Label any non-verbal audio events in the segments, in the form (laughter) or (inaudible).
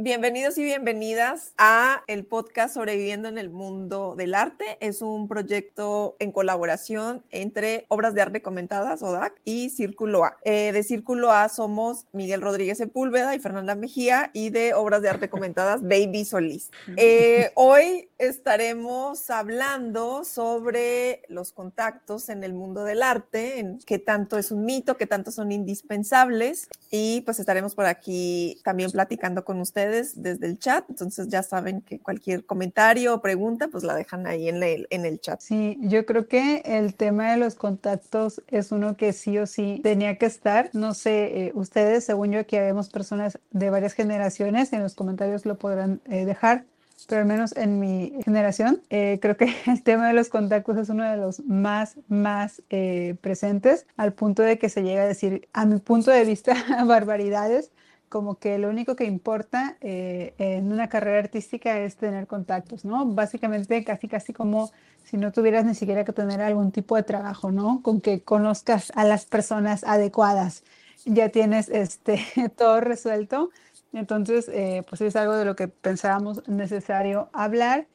Bienvenidos y bienvenidas a el podcast Sobreviviendo en el Mundo del Arte. Es un proyecto en colaboración entre Obras de Arte Comentadas, ODAC, y Círculo A. Eh, de Círculo A somos Miguel Rodríguez Sepúlveda y Fernanda Mejía, y de Obras de Arte Comentadas, (laughs) Baby Solís. Eh, hoy estaremos hablando sobre los contactos en el mundo del arte, en qué tanto es un mito, qué tanto son indispensables, y pues estaremos por aquí también platicando con ustedes desde el chat, entonces ya saben que cualquier comentario o pregunta, pues la dejan ahí en el, en el chat. Sí, yo creo que el tema de los contactos es uno que sí o sí tenía que estar. No sé, eh, ustedes, según yo, aquí vemos personas de varias generaciones, en los comentarios lo podrán eh, dejar pero al menos en mi generación, eh, creo que (laughs) el tema de los contactos es uno de los más, más presentes, al punto de que se llega a decir, a mi punto de vista, (laughs) barbaridades como que lo único que importa eh, en una carrera artística es tener contactos, ¿no? Básicamente casi casi como si no tuvieras ni siquiera que tener algún tipo de trabajo, ¿no? Con que conozcas a las personas adecuadas, ya tienes este, (laughs) todo resuelto. Entonces, eh, pues es algo de lo que pensábamos necesario hablar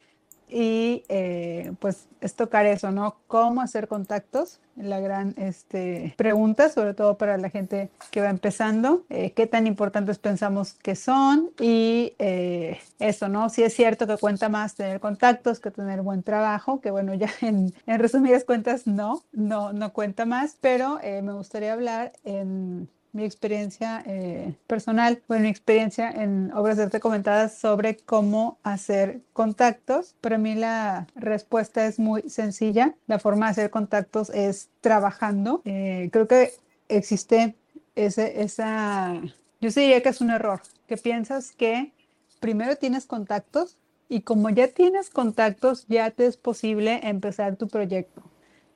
y eh, pues es tocar eso, ¿no? Cómo hacer contactos, la gran este, pregunta, sobre todo para la gente que va empezando, eh, qué tan importantes pensamos que son y eh, eso, ¿no? Si es cierto que cuenta más tener contactos que tener buen trabajo, que bueno, ya (laughs) en, resumidas cuentas no, no, no cuenta más, pero me gustaría hablar en mi experiencia eh, personal, bueno, mi experiencia en obras de arte comentadas sobre cómo hacer contactos. Para mí la respuesta es muy sencilla. La forma de hacer contactos es trabajando. Eh, creo que existe ese, esa, yo diría que es un error, que piensas que primero tienes contactos y como ya tienes contactos, ya te es posible empezar tu proyecto.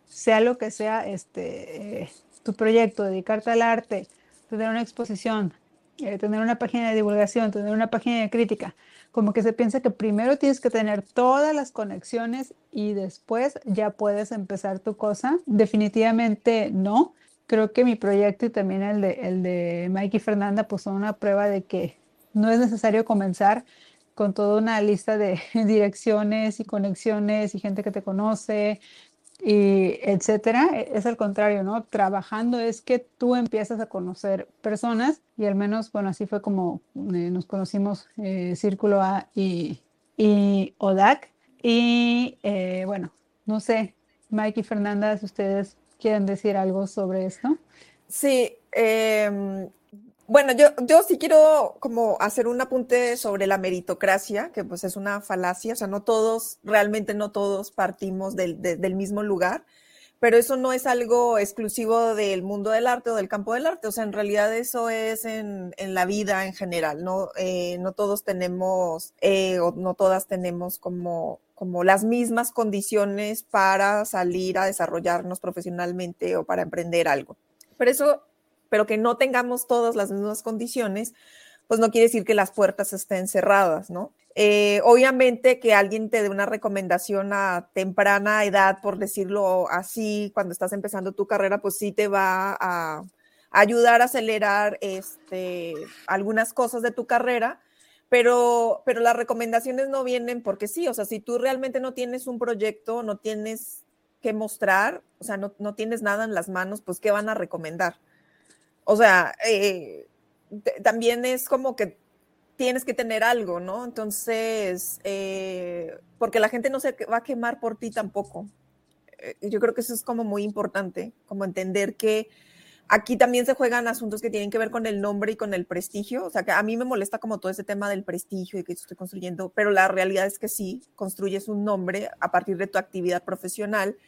Sea lo que sea este, eh, tu proyecto, dedicarte al arte, tener una exposición, eh, tener una página de divulgación, tener una página de crítica. Como que se piensa que primero tienes que tener todas las conexiones y después ya puedes empezar tu cosa. Definitivamente no. Creo que mi proyecto y también el de, el de Mike y Fernanda pues son una prueba de que no es necesario comenzar con toda una lista de (laughs) direcciones y conexiones y gente que te conoce, y etcétera, e, es al contrario, ¿no? Trabajando es que tú empiezas a conocer personas y al menos, bueno, así fue como eh, nos conocimos eh, Círculo A y, y ODAC. Y eh, bueno, no sé, Mike y Fernanda, si ustedes quieren decir algo sobre esto. Sí, eh, bueno, yo, yo sí quiero como hacer un apunte sobre la meritocracia, que pues es una falacia, o sea, no todos, realmente no todos partimos del, del mismo lugar, pero eso no es algo exclusivo del mundo del arte o del campo del arte, o sea, en realidad eso es en, en la vida en general, no, eh, no todos tenemos eh, o no todas tenemos como como las mismas condiciones para salir a desarrollarnos profesionalmente o para emprender algo. Pero eso pero que no tengamos todas las mismas condiciones, pues no quiere decir que las puertas estén cerradas, ¿no? Eh, obviamente que alguien te dé una recomendación a temprana edad, por decirlo así, cuando estás empezando tu carrera, pues sí te va a, ayudar a acelerar este, algunas cosas de tu carrera, pero, pero las recomendaciones no vienen porque sí, o sea, si tú realmente no tienes un proyecto, no tienes que mostrar, o sea, no, no tienes nada en las manos, pues ¿qué van a recomendar? O sea, eh, también es como que tienes que tener algo, ¿no? Entonces, eh, porque la gente no se va a quemar por ti tampoco. Eh, yo creo que eso es como muy importante, como entender que aquí también se juegan asuntos que tienen que ver con el nombre y con el prestigio. O sea, que a mí me molesta como todo ese tema del prestigio y que estoy construyendo, pero la realidad es que sí, construyes un nombre a partir de tu actividad profesional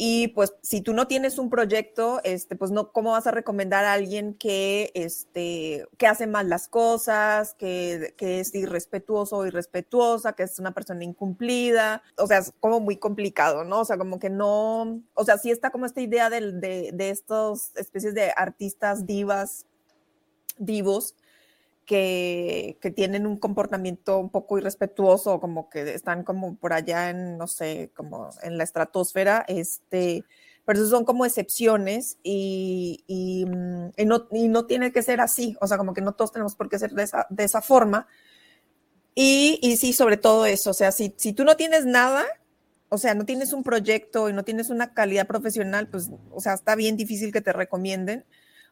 y pues si tú no tienes un proyecto, este, pues no, ¿cómo vas a recomendar a alguien que, este, que hace mal las cosas, que, que es irrespetuoso o irrespetuosa, que es una persona incumplida? O sea, es como muy complicado, ¿no? O sea, como que no, o sea, sí está como esta idea de, de, de estos especies de artistas divas, divos, que, que, tienen un comportamiento un poco irrespetuoso, como que están como por allá en, no sé, como en la estratosfera, este, pero eso son como excepciones y, y, mm, y, no, y no tiene que ser así, o sea, como que no todos tenemos por qué ser de esa, de esa forma, Y, y sí, sobre todo eso, o sea, si, si tú no tienes nada, o sea, no tienes un proyecto y no tienes una calidad profesional, pues, o sea, está bien difícil que te recomienden.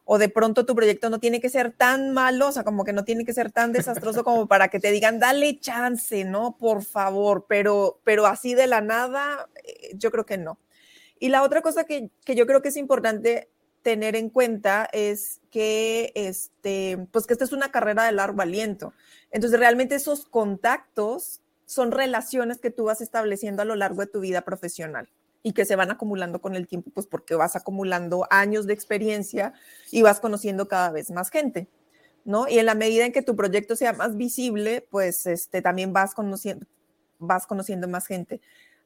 O de pronto tu proyecto no tiene que ser tan malo, o sea, como que no tiene que ser tan desastroso como para que te digan, dale chance, ¿no? Por favor, pero, pero así de la nada, eh, yo creo que no. Y la otra cosa que, que yo creo que es importante tener en cuenta es que, este, pues que esta es una carrera de largo aliento. Entonces, realmente esos contactos son relaciones que tú vas estableciendo a lo largo de tu vida profesional y que se van acumulando con el tiempo, pues porque vas acumulando años de experiencia y vas conociendo cada vez más gente, ¿no? Y en la medida en que tu proyecto sea más visible, pues este, también vas conociendo, vas conociendo más gente.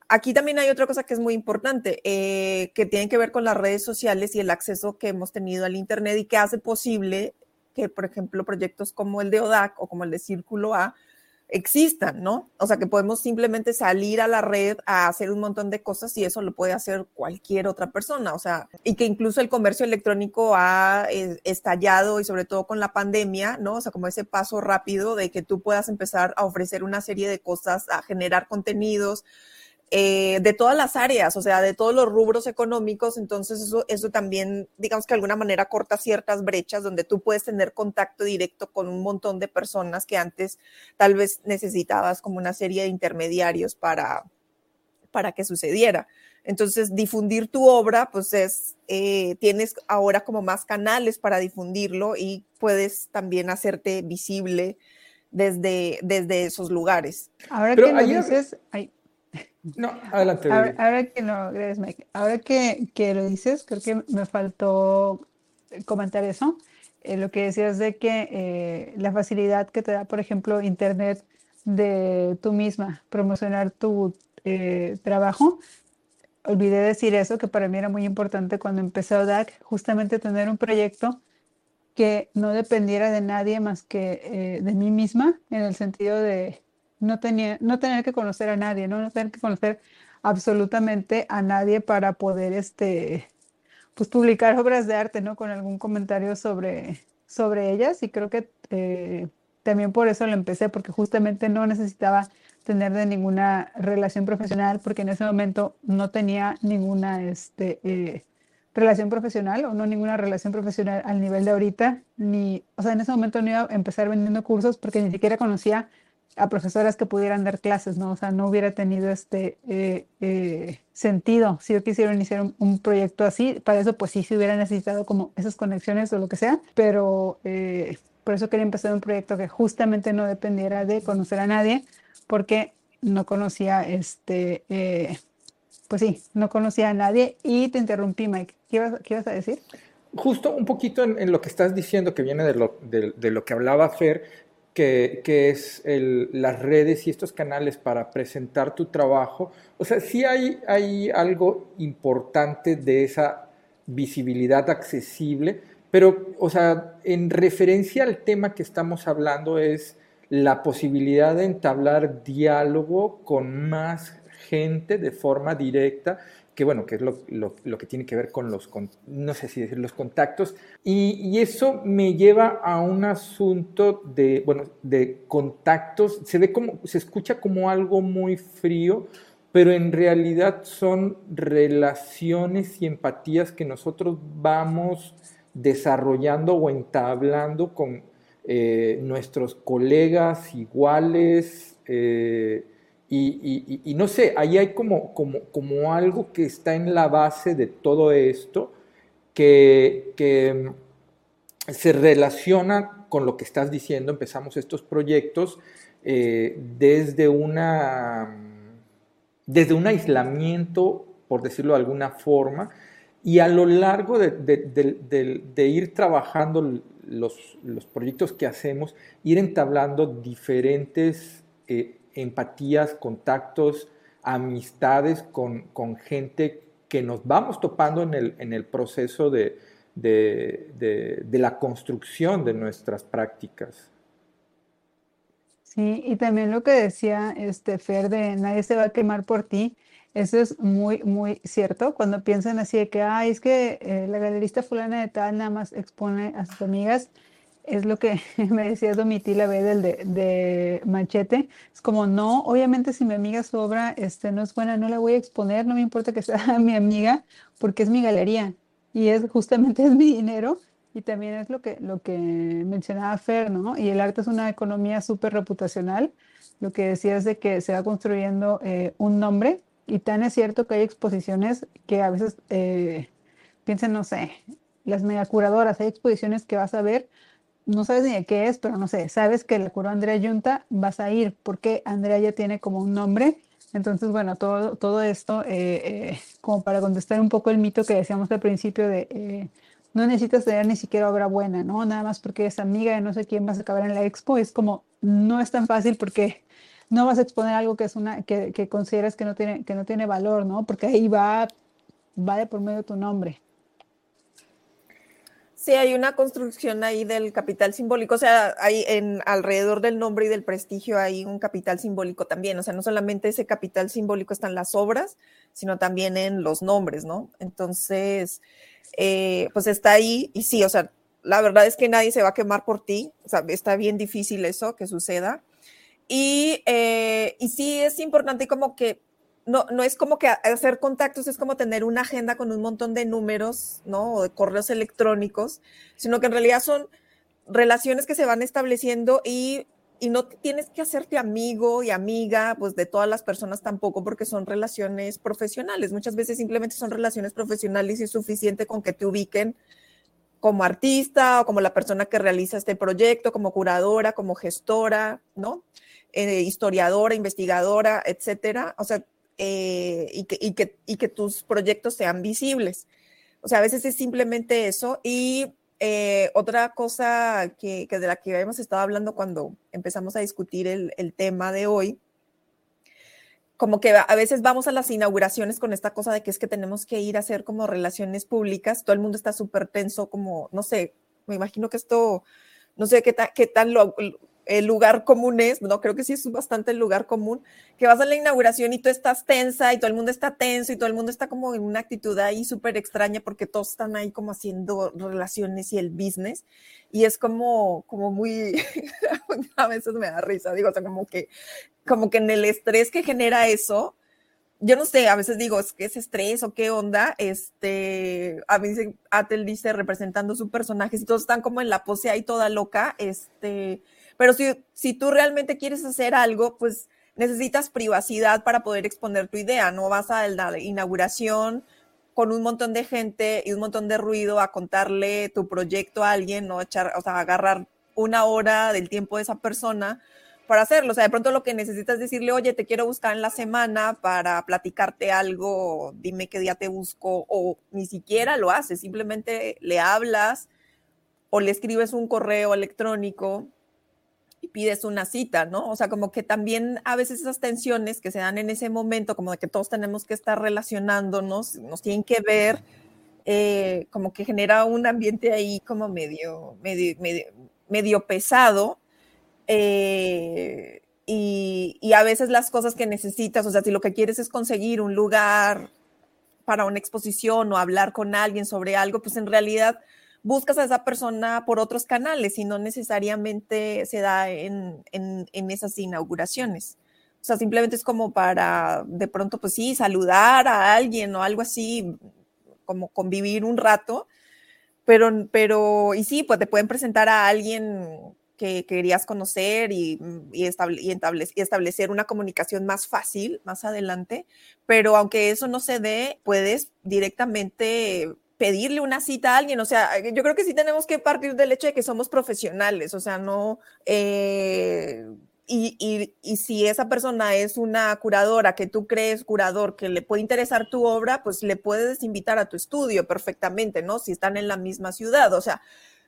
Aquí también hay otra cosa que es muy importante, eh, que tiene que ver con las redes sociales y el acceso que hemos tenido al Internet y que hace posible que, por ejemplo, proyectos como el de ODAC o como el de Círculo A, existan, ¿no? O sea, que podemos simplemente salir a la red a hacer un montón de cosas y eso lo puede hacer cualquier otra persona, o sea, y que incluso el comercio electrónico ha eh, estallado y sobre todo con la pandemia, ¿no? O sea, como ese paso rápido de que tú puedas empezar a ofrecer una serie de cosas, a generar contenidos, eh, de todas las áreas, o sea, de todos los rubros económicos, entonces eso, eso también, digamos que de alguna manera corta ciertas brechas donde tú puedes tener contacto directo con un montón de personas que antes tal vez necesitabas como una serie de intermediarios para, para que sucediera. Entonces, difundir tu obra, pues es, eh, tienes ahora como más canales para difundirlo y puedes también hacerte visible desde, desde esos lugares. Ahora que lo dices, no, adelante. Ahora, que no, gracias Mike. Ahora que, que, lo dices, creo que me faltó comentar eso. Eh, lo que decías de que eh, la facilidad que te da, por ejemplo, Internet de tú misma promocionar tu eh, trabajo. Olvidé decir eso, que para mí era muy importante cuando empecé ODAC, justamente tener un proyecto que no dependiera de nadie más que de mí misma, en el sentido de no, tenía, no tener que conocer a nadie, ¿no? no tener que conocer absolutamente a nadie para poder este, pues, publicar obras de arte, ¿no? Con algún comentario sobre, sobre ellas y creo que eh, también por eso lo empecé, porque justamente no necesitaba tener de ninguna relación profesional, porque en ese momento no tenía ninguna este, eh, relación profesional o no ninguna relación profesional al nivel de ahorita, ni, o sea, en ese momento no iba a empezar vendiendo cursos porque ni siquiera conocía a profesoras que pudieran dar clases, ¿no? O sea, no hubiera tenido este eh, eh, sentido si yo quisiera iniciar un, proyecto así. Para eso, pues sí, se hubiera necesitado como esas conexiones o lo que sea, pero eh, por eso quería empezar un proyecto que justamente no dependiera de conocer a nadie, porque no conocía este, pues sí, no conocía a nadie y te interrumpí, Mike. ¿Qué ibas, a decir? Justo un poquito en, lo que estás diciendo, que viene de lo, de lo que hablaba Fer, que, es las redes y estos canales para presentar tu trabajo. O sea, sí hay, hay algo importante de esa visibilidad accesible, pero, o sea, en referencia al tema que estamos hablando es la posibilidad de entablar diálogo con más gente de forma directa que bueno, que es lo, lo, que tiene que ver con los, no sé si decir los contactos, y, y, eso me lleva a un asunto de, bueno, de contactos, se ve como, se escucha como algo muy frío, pero en realidad son relaciones y empatías que nosotros vamos desarrollando o entablando con eh, nuestros colegas iguales, eh, y, no sé, ahí hay como, como, como, algo que está en la base de todo esto, que, que se relaciona con lo que estás diciendo. Empezamos estos proyectos eh, desde, una, desde un aislamiento, por decirlo de alguna forma, y a lo largo de ir trabajando los, los, proyectos que hacemos, ir entablando diferentes eh, empatías, contactos, amistades con, gente que nos vamos topando en el, en el proceso de, de, la construcción de nuestras prácticas. Sí, y también lo que decía este Fer de nadie se va a quemar por ti, eso es muy, muy cierto. Cuando piensan así de que, ay, es que eh, la galerista fulana de tal nada más expone a sus amigas, es lo que (laughs) me decía Domitila B del de, de, Machete. Es como, no, obviamente si mi amiga su obra este, no es buena, no la voy a exponer, no me importa que (laughs) sea mi amiga, porque es mi galería y es justamente es mi dinero. Y también es lo que, lo que mencionaba Fer, ¿no? Y el arte es una economía súper reputacional. Lo que decía es de que se va construyendo eh, un nombre y tan es cierto que hay exposiciones que a veces eh, piensen, no sé, las megacuradoras, hay exposiciones que vas a ver no sabes ni de qué es, pero no sé, sabes que la curó Andrea Yunta, vas a ir porque Andrea ya tiene como un nombre. Entonces, bueno, todo, todo esto, eh, eh, como para contestar un poco el mito que decíamos al principio de eh, no necesitas tener ni siquiera obra buena, ¿no? Nada más porque es amiga de no sé quién vas a acabar en la expo, es como, no es tan fácil porque no vas a exponer algo que es una, que, que consideras que no tiene, que no tiene valor, ¿no? Porque ahí va, va de por medio tu nombre. Sí, hay una construcción ahí del capital simbólico, o sea, hay en alrededor del nombre y del prestigio hay un capital simbólico también, o sea, no solamente ese capital simbólico está en las obras, sino también en los nombres, ¿no? Entonces, eh, pues está ahí y sí, o sea, la verdad es que nadie se va a quemar por ti, o sea, está bien difícil eso que suceda. Y, eh, y sí es importante como que no, no es como que hacer contactos es como tener una agenda con un montón de números, ¿no? O de correos electrónicos, sino que en realidad son relaciones que se van estableciendo y, y no tienes que hacerte amigo y amiga, pues de todas las personas tampoco, porque son relaciones profesionales. Muchas veces simplemente son relaciones profesionales y es suficiente con que te ubiquen como artista o como la persona que realiza este proyecto, como curadora, como gestora, ¿no? Eh, historiadora, investigadora, etcétera. O sea, eh, y, que, y, que, y, que, tus proyectos sean visibles. O sea, a veces es simplemente eso. Y eh, otra cosa que, que, de la que habíamos estado hablando cuando empezamos a discutir el, el, tema de hoy, como que a veces vamos a las inauguraciones con esta cosa de que es que tenemos que ir a hacer como relaciones públicas, todo el mundo está súper tenso, como, no sé, me imagino que esto, no sé qué, ta, qué tan lo, el lugar común es, no, creo que sí es bastante el lugar común, que vas a la inauguración y tú estás tensa y todo el mundo está tenso y todo el mundo está como en una actitud ahí súper extraña porque todos están ahí como haciendo relaciones y el business. Y es como, como muy, (laughs) a veces me da risa, digo, o sea, como que, como que en el estrés que genera eso, yo no sé, a veces digo, es que es estrés o qué onda, este, a mí Atel dice representando su personaje, y todos están como en la pose ahí toda loca, este, pero si, si tú realmente quieres hacer algo, pues necesitas privacidad para poder exponer tu idea. No vas a la inauguración con un montón de gente y un montón de ruido a contarle tu proyecto a alguien, no echar, o sea, agarrar una hora del tiempo de esa persona para hacerlo. O sea, de pronto lo que necesitas es decirle, oye, te quiero buscar en la semana para platicarte algo, dime qué día te busco, o ni siquiera lo haces, simplemente le hablas o le escribes un correo electrónico y pides una cita, ¿no? O sea, como que también a veces esas tensiones que se dan en ese momento, como de que todos tenemos que estar relacionándonos, nos tienen que ver, eh, como que genera un ambiente ahí como medio, medio, medio, pesado. Eh, y, y a veces las cosas que necesitas, o sea, si lo que quieres es conseguir un lugar para una exposición o hablar con alguien sobre algo, pues en realidad buscas a esa persona por otros canales y no necesariamente se da en, en, esas inauguraciones. O sea, simplemente es como para de pronto, pues sí, saludar a alguien o algo así, como convivir un rato, pero, pero, y sí, pues te pueden presentar a alguien que querías conocer y, y, estable, y, establecer, y, establecer una comunicación más fácil más adelante, pero aunque eso no se dé, puedes directamente pedirle una cita a alguien. O sea, yo creo que sí tenemos que partir del hecho de que somos profesionales, o sea, no... Eh, y, y, y, si esa persona es una curadora que tú crees curador que le puede interesar tu obra, pues le puedes invitar a tu estudio perfectamente, ¿no? Si están en la misma ciudad. O sea,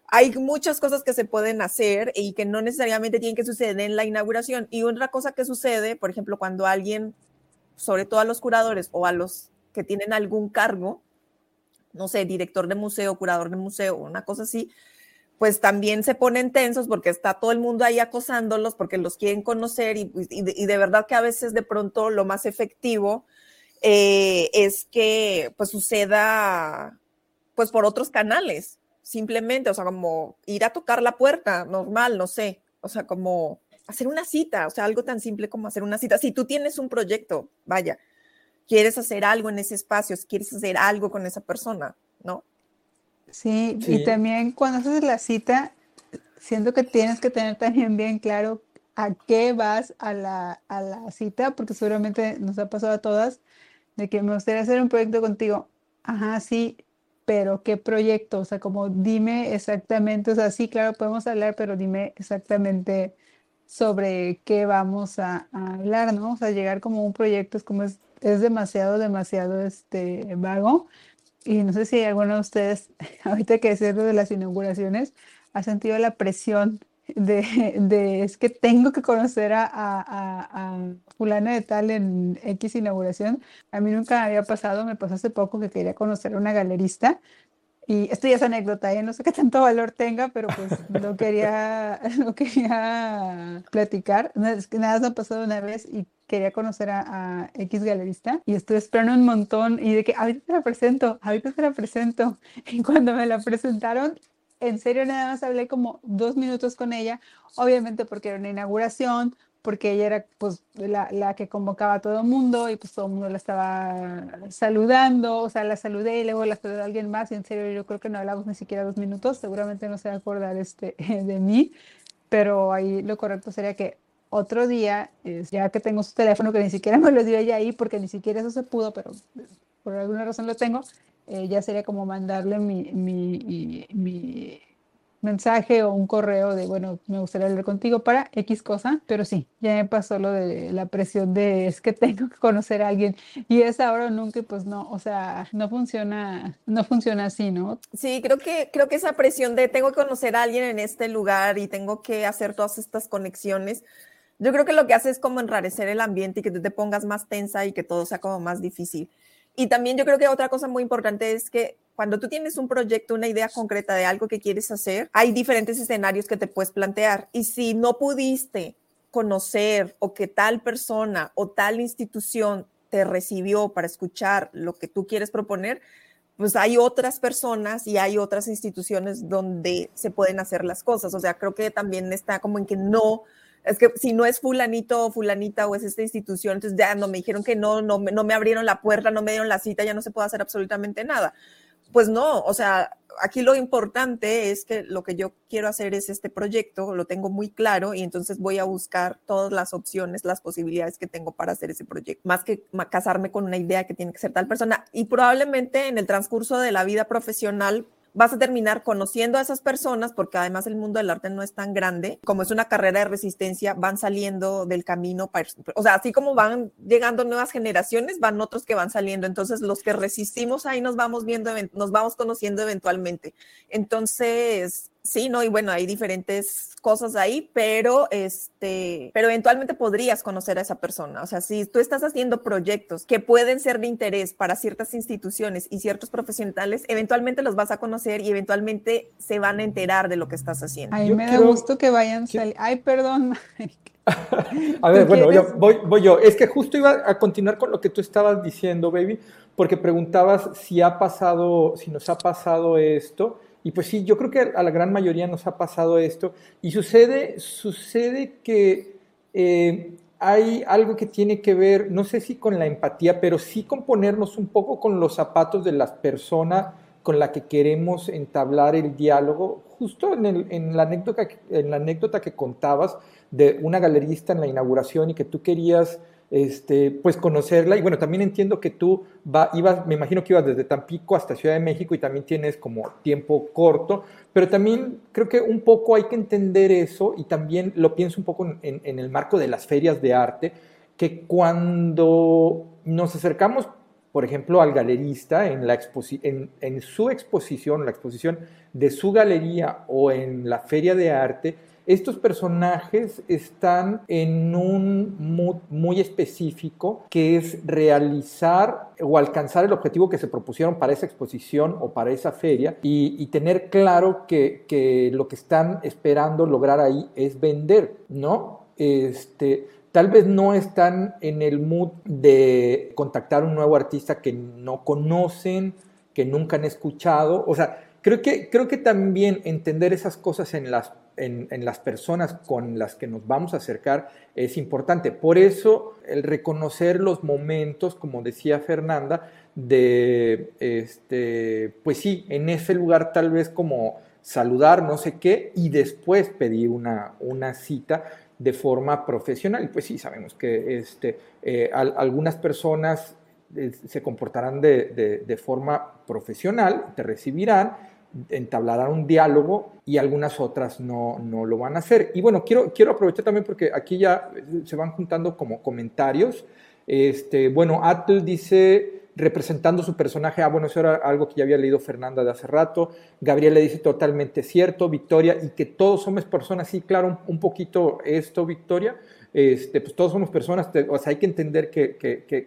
hay muchas cosas que se pueden hacer y que no necesariamente tienen que suceder en la inauguración. Y otra cosa que sucede, por ejemplo, cuando alguien, sobre todo a los curadores o a los que tienen algún cargo, no sé, director de museo, curador de museo, una cosa así, pues también se ponen tensos porque está todo el mundo ahí acosándolos porque los quieren conocer y, de, verdad que a veces de pronto lo más efectivo eh, es que pues suceda pues por otros canales, simplemente, o sea, como ir a tocar la puerta, normal, no sé, o sea, como hacer una cita, o sea, algo tan simple como hacer una cita. Si tú tienes un proyecto, vaya, quieres hacer algo en ese espacio, quieres hacer algo con esa persona, ¿no? Sí, y también cuando haces la cita, siento que tienes que tener también bien claro a qué vas a la, a la cita, porque seguramente nos ha pasado a todas, de que me gustaría hacer un proyecto contigo. Ajá, sí, pero ¿qué proyecto? O sea, como dime exactamente, o sea, sí, claro, podemos hablar, pero dime exactamente sobre qué vamos a, hablar, ¿no? O sea, llegar como un proyecto es como es, es demasiado, demasiado este, vago. Y no sé si alguno de ustedes, (laughs) ahorita que lo de las inauguraciones, ha sentido la presión de, de, es que tengo que conocer a, a, a, fulana de tal en X inauguración. A mí nunca había pasado, me pasó hace poco que quería conocer a una galerista y esto ya es anécdota, ¿eh? no sé qué tanto valor tenga, pero pues (laughs) lo quería, (laughs) lo quería platicar. Nada, me ha pasado una vez y quería conocer a, a, X galerista y estuve esperando un montón y de que ahorita te la presento, ahorita te la presento. (laughs) Y cuando me la presentaron, en serio nada más hablé como dos minutos con ella, obviamente porque era una inauguración, porque ella era pues la, la, que convocaba a todo el mundo y pues todo el mundo la estaba saludando, o sea, la saludé y luego la saludé a alguien más y en serio yo creo que no hablamos ni siquiera dos minutos, seguramente no se va a acordar este, (laughs) de mí, pero ahí lo correcto sería que otro día, ya que tengo su teléfono, que ni siquiera (laughs) me lo dio ella ahí porque ni siquiera eso se pudo, pero por alguna razón lo tengo, eh, ya sería como mandarle mi, mi, mi, mensaje o un correo de, bueno, me gustaría hablar contigo para X cosa, pero sí, ya me pasó lo de la presión de es que tengo que conocer a alguien y es ahora o nunca, pues no, o sea, no funciona, no funciona así, ¿no? Sí, creo que, creo que esa presión de tengo que conocer a alguien en este lugar y tengo que hacer todas estas conexiones, yo creo que lo que hace es como enrarecer el ambiente y que tú te pongas más tensa y que todo sea como más difícil. Y también yo creo que otra cosa muy importante es que cuando tú tienes un proyecto, una idea concreta de algo que quieres hacer, hay diferentes escenarios que te puedes plantear. Y si no pudiste conocer o que tal persona o tal institución te recibió para escuchar lo que tú quieres proponer, pues hay otras personas y hay otras instituciones donde se pueden hacer las cosas. O sea, creo que también está como en que no es que si no es fulanito o fulanita o es esta institución, entonces ya no me dijeron que no, no, no me abrieron la puerta, no me dieron la cita, ya no se puede hacer absolutamente nada. Pues no, o sea, aquí lo importante es que lo que yo quiero hacer es este proyecto, lo tengo muy claro y entonces voy a buscar todas las opciones, las posibilidades que tengo para hacer ese proyecto, más que casarme con una idea que tiene que ser tal persona. Y probablemente en el transcurso de la vida profesional vas a terminar conociendo a esas personas, porque además el mundo del arte no es tan grande, como es una carrera de resistencia, van saliendo del camino, o sea, así como van llegando nuevas generaciones, van otros que van saliendo, entonces los que resistimos ahí nos vamos viendo, nos vamos conociendo eventualmente. Entonces, Sí, no, y bueno, hay diferentes cosas ahí, pero este, pero eventualmente podrías conocer a esa persona. O sea, si tú estás haciendo proyectos que pueden ser de interés para ciertas instituciones y ciertos profesionales, eventualmente los vas a conocer y eventualmente se van a enterar de lo que estás haciendo. Ay, me da gusto que vayan salir. Ay, perdón. (laughs) a ver, bueno, yo, voy, voy yo. Es que justo iba a continuar con lo que tú estabas diciendo, baby, porque preguntabas si ha pasado, si nos ha pasado esto. Y pues sí, yo creo que a la gran mayoría nos ha pasado esto. Y sucede, sucede que eh, hay algo que tiene que ver, no sé si con la empatía, pero sí con ponernos un poco con los zapatos de las personas con la que queremos entablar el diálogo. Justo en, en, la anécdota, en la anécdota que contabas de una galerista en la inauguración y que tú querías este, pues conocerla. Y bueno, también entiendo que tú va, ibas, me imagino que ibas desde Tampico hasta Ciudad de México y también tienes como tiempo corto, pero también creo que un poco hay que entender eso y también lo pienso un poco en, el marco de las ferias de arte, que cuando nos acercamos, por ejemplo, al galerista en su exposición, la exposición de su galería o en la feria de arte, estos personajes están en un mood muy específico que es realizar o alcanzar el objetivo que se propusieron para esa exposición o para esa feria y, tener claro que, lo que están esperando lograr ahí es vender, ¿no? Este, tal vez no están en el mood de contactar un nuevo artista que no conocen, que nunca han escuchado, o sea, creo que, creo que también entender esas cosas en las, en, las personas con las que nos vamos a acercar es importante. Por eso el reconocer los momentos, como decía Fernanda, de, este, pues sí, en ese lugar tal vez como saludar, no sé qué, y después pedir una, una cita de forma profesional. Pues sí, sabemos que este, eh, algunas personas eh, se comportarán de, de, forma profesional, te recibirán, entablarán un diálogo y algunas otras no, no, lo van a hacer. Y bueno, quiero, quiero aprovechar también porque aquí ya se van juntando como comentarios. Este, bueno, Atle dice, representando su personaje. Ah, bueno, eso era algo que ya había leído Fernanda de hace rato. Gabriel le dice totalmente cierto, Victoria, y que todos somos personas. Sí, claro, un, poquito esto, Victoria. Este, pues todos somos personas, o sea, hay que entender que,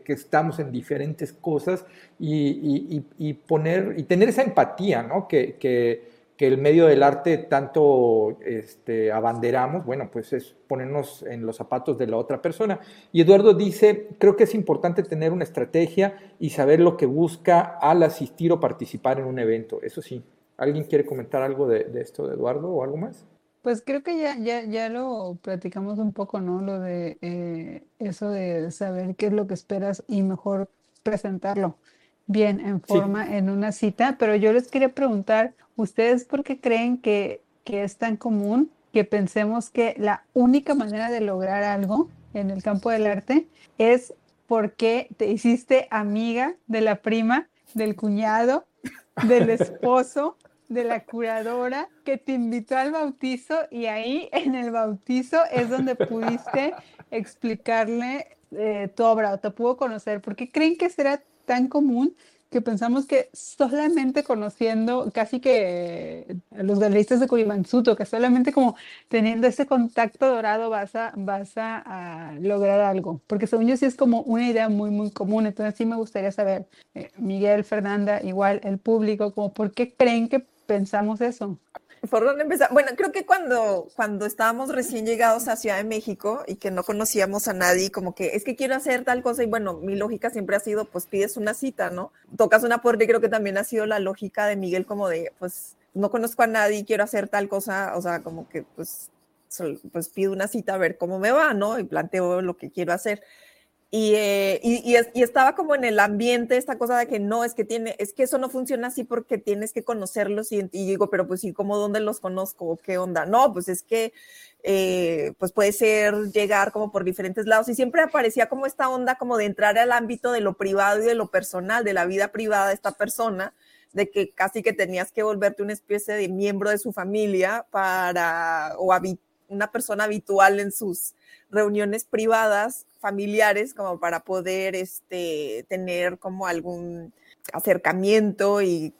estamos en diferentes cosas y, poner y tener esa empatía, ¿no? Que, el medio del arte tanto este, abanderamos, bueno, pues es ponernos en los zapatos de la otra persona. Y Eduardo dice, creo que es importante tener una estrategia y saber lo que busca al asistir o participar en un evento. Eso sí, ¿alguien quiere comentar algo de, esto de Eduardo o algo más? Pues creo que ya, ya, ya lo platicamos un poco, ¿no? Lo de eh, eso de saber qué es lo que esperas y mejor presentarlo bien en forma en una cita, pero yo les quería preguntar, ¿ustedes por qué creen que, que es tan común que pensemos que la única manera de lograr algo en el campo del arte es porque te hiciste amiga de la prima, del cuñado, del (laughs) esposo, de la curadora que te invitó al bautizo y ahí en el bautizo es donde pudiste explicarle eh, tu obra o te pudo conocer. ¿Por qué creen que será tan común que pensamos que solamente conociendo casi que a los galeristas de Curimansuto, que solamente como teniendo ese contacto dorado vas a, vas a, lograr algo. Porque según yo sí es como una idea muy, muy común. Entonces sí me gustaría saber, eh, Miguel, Fernanda, igual el público, como por qué creen que pensamos eso. ¿Por dónde empezar? Bueno, creo que cuando, cuando estábamos recién llegados a Ciudad de México y que no conocíamos a nadie, como que es que quiero hacer tal cosa y bueno, mi lógica siempre ha sido, pues pides una cita, ¿no? Tocas una puerta y creo que también ha sido la lógica de Miguel como de, pues no conozco a nadie, quiero hacer tal cosa, o sea, como que pues, pues pido una cita a ver cómo me va, ¿no? Y planteo lo que quiero hacer. Eh, y, y, estaba como en el ambiente esta cosa de que no, es que tiene, es que eso no funciona así porque tienes que conocerlos y, digo, pero pues sí, ¿cómo dónde los conozco? ¿Qué onda? No, pues es que eh, pues puede ser llegar como por diferentes lados y siempre aparecía como esta onda como de entrar al ámbito de lo privado y de lo personal, de la vida privada de esta persona, de que casi que tenías que volverte una especie de miembro de su familia para, o una persona habitual en sus reuniones privadas, familiares, como para poder este, tener como algún acercamiento y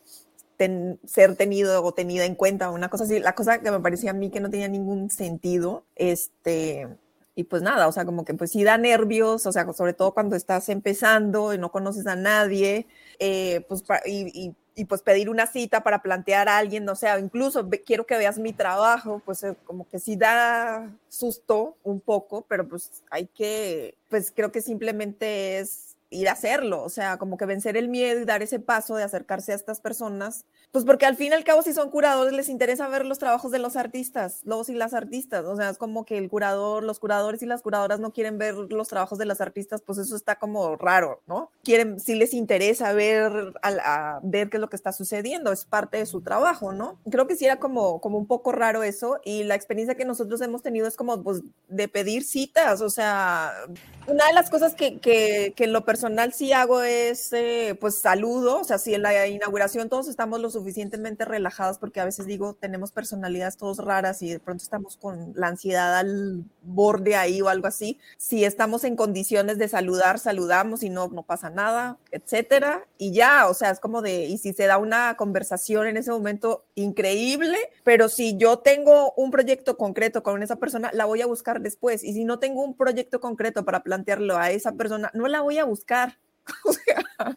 ser tenido o tenida en cuenta, una cosa así, la cosa que me parecía a mí que no tenía ningún sentido, este, y pues nada, o sea, como que pues sí da nervios, o sea, sobre todo cuando estás empezando y no conoces a nadie, eh, pues pues pedir una cita para plantear a alguien, no sé, incluso quiero que veas mi trabajo, pues eh, como que sí da susto un poco, pero pues hay que, pues creo que simplemente es ir a hacerlo, o sea, como que vencer el miedo y dar ese paso de acercarse a estas personas, pues porque al fin y al cabo si son curadores les interesa ver los trabajos de los artistas, los y las artistas, o sea, es como que el curador, los curadores y las curadoras no quieren ver los trabajos de las artistas, pues eso está como raro, ¿no? Quieren, si les interesa ver, a, ver qué es lo que está sucediendo, es parte de su trabajo, ¿no? Creo que sí era como, como un poco raro eso y la experiencia que nosotros hemos tenido es como pues de pedir citas, o sea, una de las cosas que, que, que lo personal sí hago es, eh, pues, saludo, o sea, si en la inauguración todos estamos lo suficientemente relajados, porque a veces digo, tenemos personalidades todos raras y de pronto estamos con la ansiedad al borde ahí o algo así. Si estamos en condiciones de saludar, saludamos y no, no pasa nada, etcétera. Y ya, o sea, es como de, y si se da una conversación en ese momento, increíble, pero si yo tengo un proyecto concreto con esa persona, la voy a buscar después. Y si no tengo un proyecto concreto para plantearlo a esa persona, no la voy a buscar. (laughs)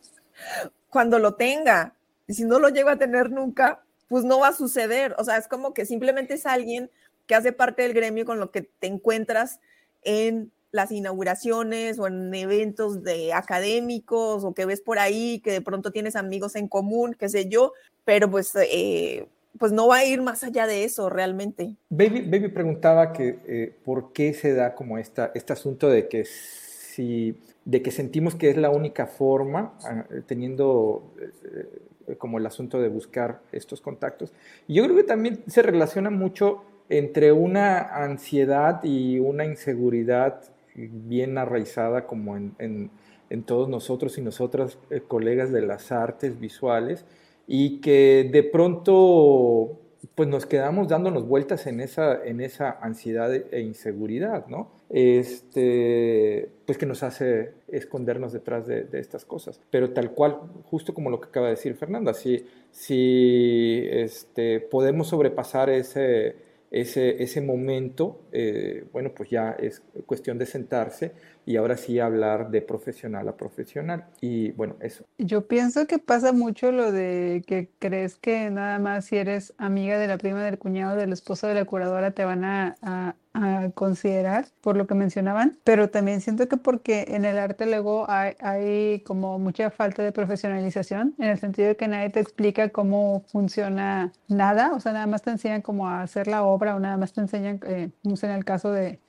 Cuando lo tenga, y si no lo llego a tener nunca, pues no va a suceder. O sea, es como que simplemente es alguien que hace parte del gremio con lo que te encuentras en las inauguraciones o en eventos de académicos o que ves por ahí, que de pronto tienes amigos en común, qué sé yo, pero pues, eh, pues no va a ir más allá de eso realmente. Baby, Baby preguntaba que eh, por qué se da como esta, este asunto de que si de que sentimos que es la única forma, ah, teniendo como el asunto de buscar estos contactos. Yo creo que también se relaciona mucho entre una ansiedad y una inseguridad bien arraizada como en, todos nosotros y nosotras, eh, colegas de las artes visuales, y que de pronto pues nos quedamos dándonos vueltas en esa, en esa ansiedad e inseguridad, ¿no? Este, pues que nos hace escondernos detrás de, estas cosas. Pero tal cual, justo como lo que acaba de decir Fernanda, si, si este, podemos sobrepasar ese, ese, ese momento, eh, bueno, pues ya es cuestión de sentarse y ahora sí hablar de profesional a profesional. Y bueno, eso. Yo pienso que pasa mucho lo de que crees que nada más si eres amiga de la prima del cuñado, del esposo de la curadora, te van a, a, considerar por lo que mencionaban, pero también siento que porque en el arte luego hay, hay, como mucha falta de profesionalización, en el sentido de que nadie te explica cómo funciona nada, o sea, nada más te enseñan cómo hacer la obra o nada más te enseñan, eh, no sé, en el caso de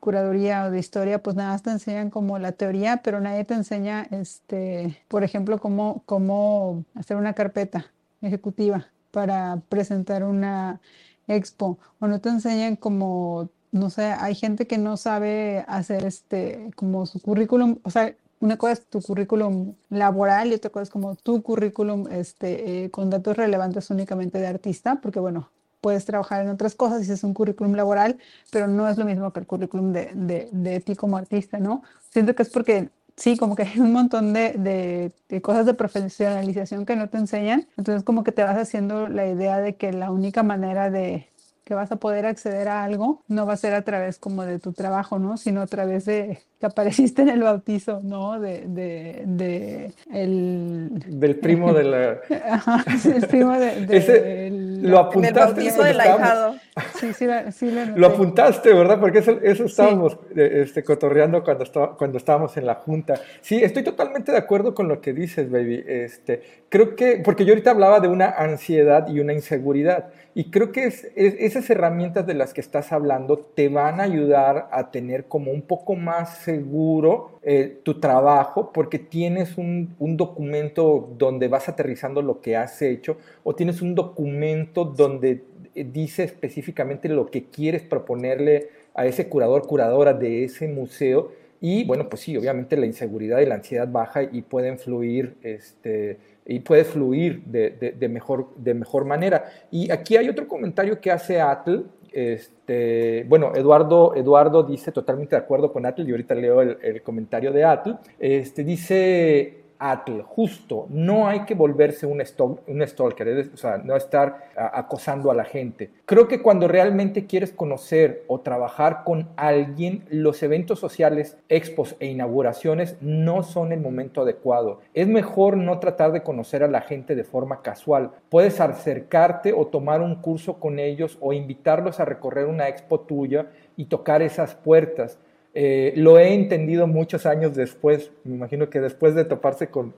curaduría o de historia, pues nada más te enseñan como la teoría, pero nadie te enseña, este, por ejemplo, cómo, cómo hacer una carpeta ejecutiva para presentar una expo, o no te enseñan como, no sé, hay gente que no sabe hacer este, como su currículum, o sea, una cosa es tu currículum laboral y otra cosa es como tu currículum este, eh, con datos relevantes únicamente de artista, porque bueno, puedes trabajar en otras cosas y es un currículum laboral, pero no es lo mismo que el currículum de, de, de ti como artista, ¿no? Siento que es porque sí, como que (laughs) hay un montón de, de, cosas de profesionalización que no te enseñan, entonces como que te vas haciendo la idea de que la única manera de, que vas a poder acceder a algo, no va a ser a través como de tu trabajo, ¿no? Sino a través de que apareciste en el bautizo, ¿no? De, de, de el... Del primo de la... (laughs) Ajá, sí, el primo de... Ese, lo apuntaste. En el bautizo del ahijado. Sí, sí, sí lo, lo, apuntaste, ¿verdad? Porque eso, eso estábamos eh, este, cotorreando cuando, está, cuando estábamos en la junta. Sí, estoy totalmente de acuerdo con lo que dices, baby. Este, creo que, porque yo ahorita hablaba de una ansiedad y una inseguridad. Y creo que es, esas herramientas de las que estás hablando te van a ayudar a tener como un poco más seguro eh, tu trabajo porque tienes un, un, documento donde vas aterrizando lo que has hecho o tienes un documento donde dice específicamente lo que quieres proponerle a ese curador, curadora de ese museo. Y bueno, pues sí, obviamente la inseguridad y la ansiedad baja y pueden fluir este, y puede fluir de, mejor, de mejor manera. Y aquí hay otro comentario que hace Atl. Este, bueno, Eduardo, Eduardo dice totalmente de acuerdo con Atl y ahorita leo el, comentario de Atl. Este, dice, Atl, justo, no hay que volverse un, un stalker, o sea, no estar acosando a la gente. Creo que cuando realmente quieres conocer o trabajar con alguien, los eventos sociales, expos e inauguraciones no son el momento adecuado. Es mejor no tratar de conocer a la gente de forma casual. Puedes acercarte o tomar un curso con ellos o invitarlos a recorrer una expo tuya y tocar esas puertas eh, lo he entendido muchos años después, me imagino que después de toparse con,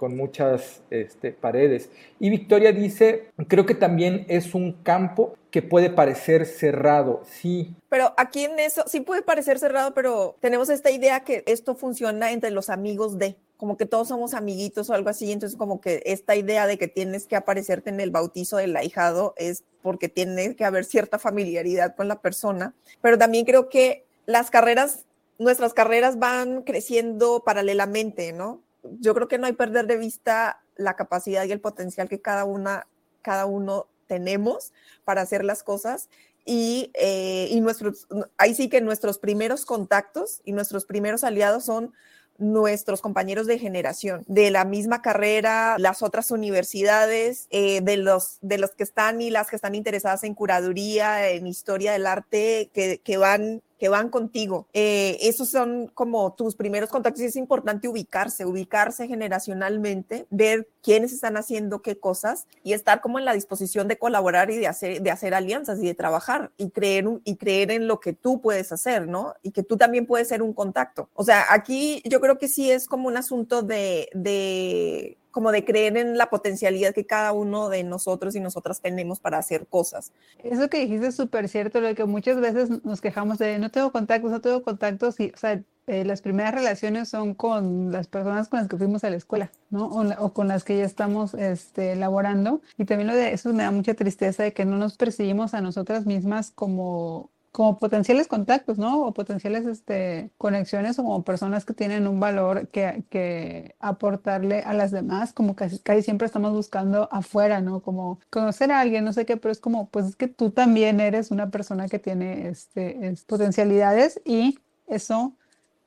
muchas este, paredes. Y Victoria dice, creo que también es un campo que puede parecer cerrado, sí. Pero aquí en eso, sí puede parecer cerrado, pero tenemos esta idea que esto funciona entre los amigos de, como que todos somos amiguitos o algo así, entonces como que esta idea de que tienes que aparecerte en el bautizo del ahijado es porque tiene que haber cierta familiaridad con la persona, pero también creo que las carreras, nuestras carreras van creciendo paralelamente, ¿no? Yo creo que no hay perder de vista la capacidad y el potencial que cada una, cada uno tenemos para hacer las cosas y, eh, y nuestros, ahí sí que nuestros primeros contactos y nuestros primeros aliados son nuestros compañeros de generación, de la misma carrera, las otras universidades, eh, de, los, de los que están y las que están interesadas en curaduría, en historia del arte, que, que van que van contigo. Eh, esos son como tus primeros contactos y es importante ubicarse, ubicarse generacionalmente, ver quiénes están haciendo qué cosas y estar como en la disposición de colaborar y de hacer, de hacer alianzas y de trabajar y creer, y creer en lo que tú puedes hacer, ¿no? Y que tú también puedes ser un contacto. O sea, aquí yo creo que sí es como un asunto de, de como de creer en la potencialidad que cada uno de nosotros y nosotras tenemos para hacer cosas. Eso que dijiste es súper cierto, lo que muchas veces nos quejamos de no tengo contactos, no tengo contactos, y, o sea, eh, las primeras relaciones son con las personas con las que fuimos a la escuela, ¿no? O, con las que ya estamos este, laborando. Y también lo de eso me da mucha tristeza de que no nos percibimos a nosotras mismas como como potenciales contactos, ¿no? O potenciales este, conexiones o como personas que tienen un valor que, que aportarle a las demás, como casi, casi siempre estamos buscando afuera, ¿no? Como conocer a alguien, no sé qué, pero es como, pues es que tú también eres una persona que tiene este, potencialidades y eso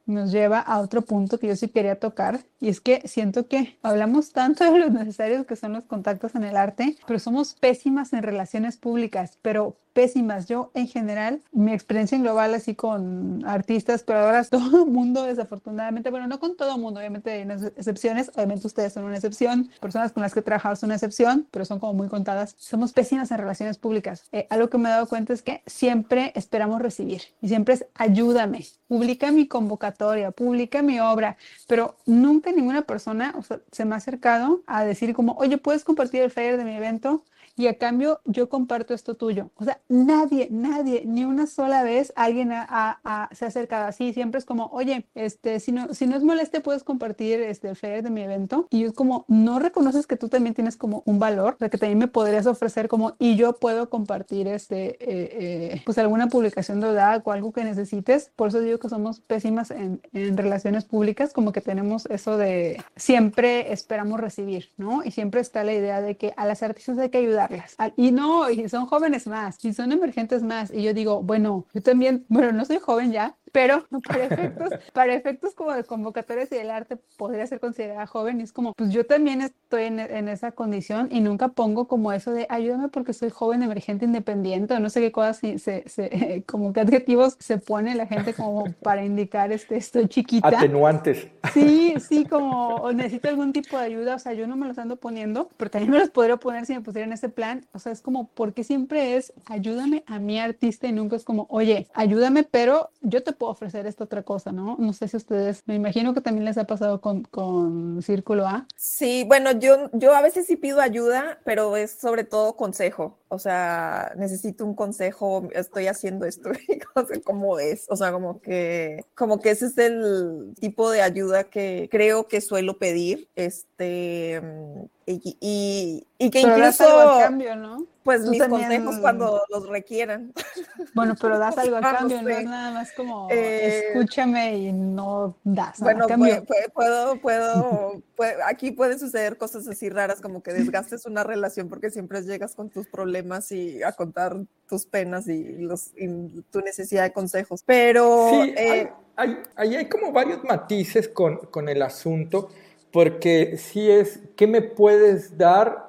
nos lleva a otro punto que yo sí quería tocar, y es que siento que hablamos tanto de lo necesarios que son los contactos en el arte, pero somos pésimas en relaciones públicas, pero pésimas. Yo en general, mi experiencia en global así con artistas, pero ahora (laughs) todo el mundo desafortunadamente, bueno, no con todo el mundo, obviamente hay unas excepciones, obviamente ustedes son una excepción, personas con las que he trabajado son una excepción, pero son como muy contadas. Somos pésimas en relaciones públicas. Eh, algo que me he dado cuenta es que siempre esperamos recibir y siempre es ayúdame, publica mi convocatoria, publica mi obra, pero nunca ninguna persona se me ha acercado a decir como, oye, ¿puedes compartir el flyer de mi evento? Y a cambio yo comparto esto tuyo. O sea, nadie, nadie, ni una sola vez alguien se ha acercado así. Siempre es como, oye, este, si no, si no es moleste, puedes compartir este, el flyer de mi evento. Y es como, no reconoces que tú también tienes como un valor, o sea, que también me podrías ofrecer como, y yo puedo compartir este, eh, eh, pues alguna publicación de verdad o algo que necesites. Por eso digo que somos pésimas en, en relaciones públicas, como que tenemos eso de siempre esperamos recibir, ¿no? Y siempre está la idea de que a las artistas hay que ayudar y no, y son jóvenes más, y son emergentes más. Y yo digo, bueno, yo también, bueno, no soy joven ya, pero (laughs) para efectos, para efectos como de convocatorias y del arte podría ser considerada joven y es como, pues yo también estoy en, en, esa condición y nunca pongo como eso de ayúdame porque soy joven, emergente, independiente o no sé qué cosas, se, se, (laughs) como qué adjetivos se pone la gente como para indicar este, estoy chiquita. Atenuantes. Sí, sí, como o necesito algún tipo de ayuda, o sea, yo no me los ando poniendo, pero también me los podría poner si me pusieran ese plan, o sea, es como, porque siempre es ayúdame a mi artista y nunca es como, oye, ayúdame, pero yo te puedo ofrecer esta otra cosa, ¿no? No sé si ustedes, me imagino que también les ha pasado con, con Círculo A. Sí, bueno, yo, yo a veces sí pido ayuda, pero es sobre todo consejo. O sea, necesito un consejo, estoy haciendo esto, (laughs) ¿cómo es? O sea, como que, como que ese es el tipo de ayuda que creo que suelo pedir. Este, y, y, que incluso cambio, ¿no? Pues mis consejos cuando los requieran. Bueno, pero das (laughs) algo a cambio, no, es nada más como eh, escúchame y no das bueno, a cambio. puedo, puedo, aquí pueden suceder cosas así raras como que desgastes una relación porque siempre llegas con tus problemas y a contar tus penas y, los, tu necesidad de consejos. Pero... Sí, eh, hay, hay, hay, como varios matices con, con el asunto porque si es, ¿qué me puedes dar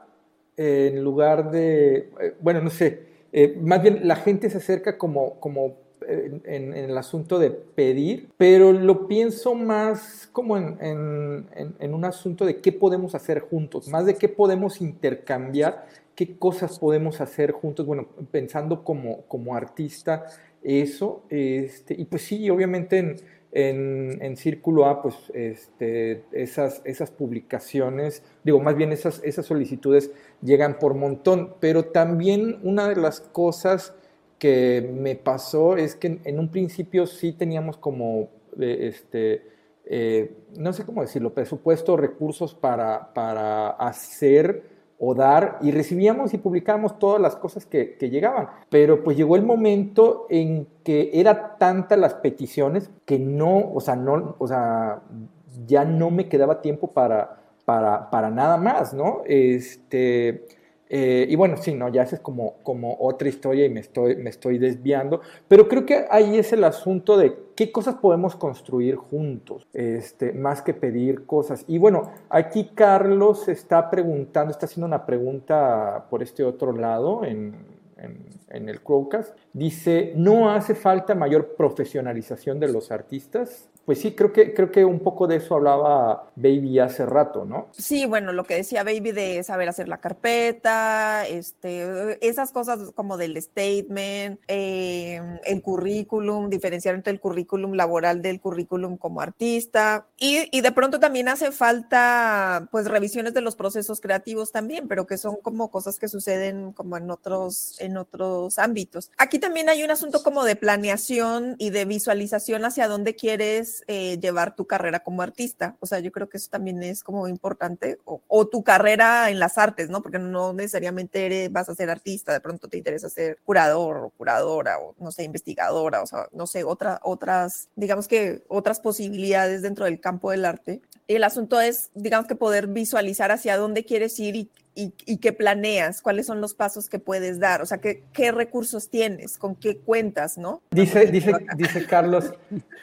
en lugar de, eh, bueno, no sé, eh, más bien la gente se acerca como, como eh, en, el asunto de pedir, pero lo pienso más como en, en, un asunto de qué podemos hacer juntos, más de qué podemos intercambiar, qué cosas podemos hacer juntos, bueno, pensando como, como artista eso, este, y pues sí, obviamente en en, Círculo A, pues este, esas, esas publicaciones, digo, más bien esas, esas solicitudes llegan por montón, pero también una de las cosas que me pasó es que en, un principio sí teníamos como, eh, este, eh, no sé cómo decirlo, presupuesto, recursos para, para hacer o dar y recibíamos y publicábamos todas las cosas que, llegaban. Pero pues llegó el momento en que era tantas las peticiones que no, o sea, no, o sea, ya no me quedaba tiempo para, para, para nada más, ¿no? Este, eh, y bueno, sí, no, ya esa es como, como otra historia y me estoy, me estoy desviando, pero creo que ahí es el asunto de qué cosas podemos construir juntos, este, más que pedir cosas. Y bueno, aquí Carlos está preguntando, está haciendo una pregunta por este otro lado en, en, en el Crowcast. Dice, ¿no hace falta mayor profesionalización de los artistas? pues sí, creo que, creo que un poco de eso hablaba Baby hace rato, ¿no? Sí, bueno, lo que decía Baby de saber hacer la carpeta, este, esas cosas como del statement, em, el currículum, diferenciar entre el currículum laboral del currículum como artista. Y, y de pronto también hace falta, pues, revisiones de los procesos creativos también, pero que son como cosas que suceden como en otros, en otros ámbitos. Aquí también hay un asunto como de planeación y de visualización hacia dónde quieres eh, llevar tu carrera como artista. O sea, yo creo que eso también es como importante, o, tu carrera en las artes, ¿no? Porque no necesariamente vas a ser artista, de pronto te interesa ser curador o curadora, o no sé, investigadora, o sea, no sé, otra, otras, digamos que otras posibilidades dentro del campo del arte. El asunto es, digamos que poder visualizar hacia dónde quieres ir y, y, y qué planeas, cuáles son los pasos que puedes dar, o sea, qué, qué recursos tienes, con qué cuentas, ¿no? Dice, dice, dice Carlos,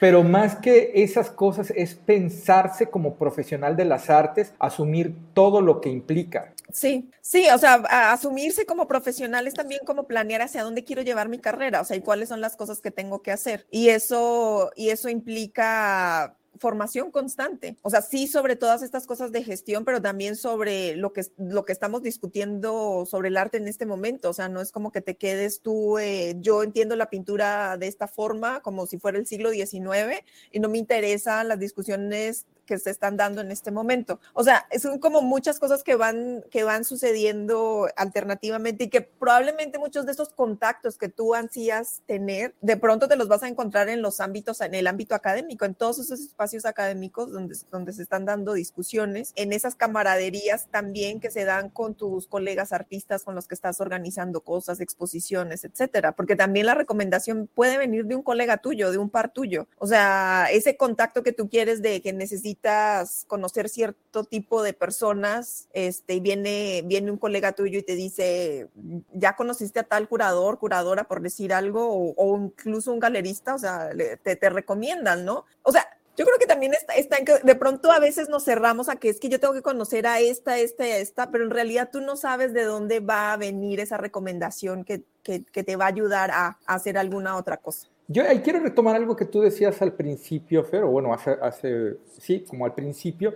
pero más que esas cosas es pensarse como profesional de las artes, asumir todo lo que implica. Sí, sí, o sea, a asumirse como profesional es también como planear hacia dónde quiero llevar mi carrera, o sea, y cuáles son las cosas que tengo que hacer. Y eso, y eso implica formación constante. O sea, sí sobre todas estas cosas de gestión, pero también sobre lo que, lo que estamos discutiendo sobre el arte en este momento. O sea, no es como que te quedes tú, eh, yo entiendo la pintura de esta forma, como si fuera el siglo XIX, y no me interesan las discusiones que se están dando en este momento. O sea, son como muchas cosas que van, que van sucediendo alternativamente y que probablemente muchos de esos contactos que tú ansías tener, de pronto te los vas a encontrar en los ámbitos, en el ámbito académico, en todos esos espacios académicos donde, donde se están dando discusiones, en esas camaraderías también que se dan con tus colegas artistas con los que estás organizando cosas, exposiciones, etcétera, porque también la recomendación puede venir de un colega tuyo, de un par tuyo. O sea, ese contacto que tú quieres de que necesitas necesitas conocer cierto tipo de personas, este, y viene, viene un colega tuyo y te dice, ya conociste a tal curador, curadora, por decir algo, o, o incluso un galerista, o sea, le, te, te recomiendan, ¿no? O sea, yo creo que también está, está, en que de pronto a veces nos cerramos a que es que yo tengo que conocer a esta, esta esta, pero en realidad tú no sabes de dónde va a venir esa recomendación que, que, te va a ayudar a, hacer alguna otra cosa. Yo ahí quiero retomar algo que tú decías al principio, Fer, o bueno, hace, hace sí, como al principio,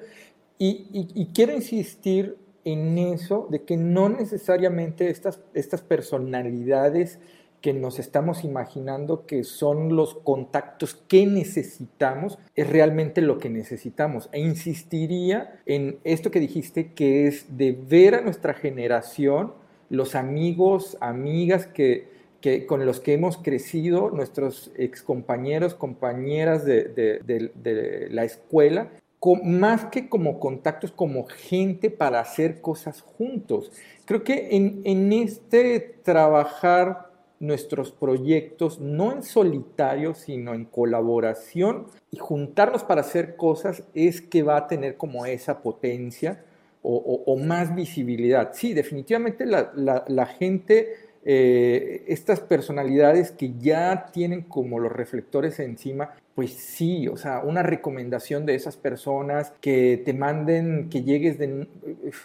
y, y, y, quiero insistir en eso, de que no necesariamente estas, estas personalidades que nos estamos imaginando que son los contactos que necesitamos, es realmente lo que necesitamos. E insistiría en esto que dijiste, que es de ver a nuestra generación, los amigos, amigas que, que con los que hemos crecido, nuestros excompañeros, compañeras de, la escuela, más que como contactos, como gente para hacer cosas juntos. Creo que en, este trabajar nuestros proyectos, no en solitario, sino en colaboración y juntarnos para hacer cosas es que va a tener como esa potencia o, más visibilidad. Sí, definitivamente la gente, eh, estas personalidades que ya tienen como los reflectores encima, pues sí, o sea, una recomendación de esas personas que te manden, que llegues de,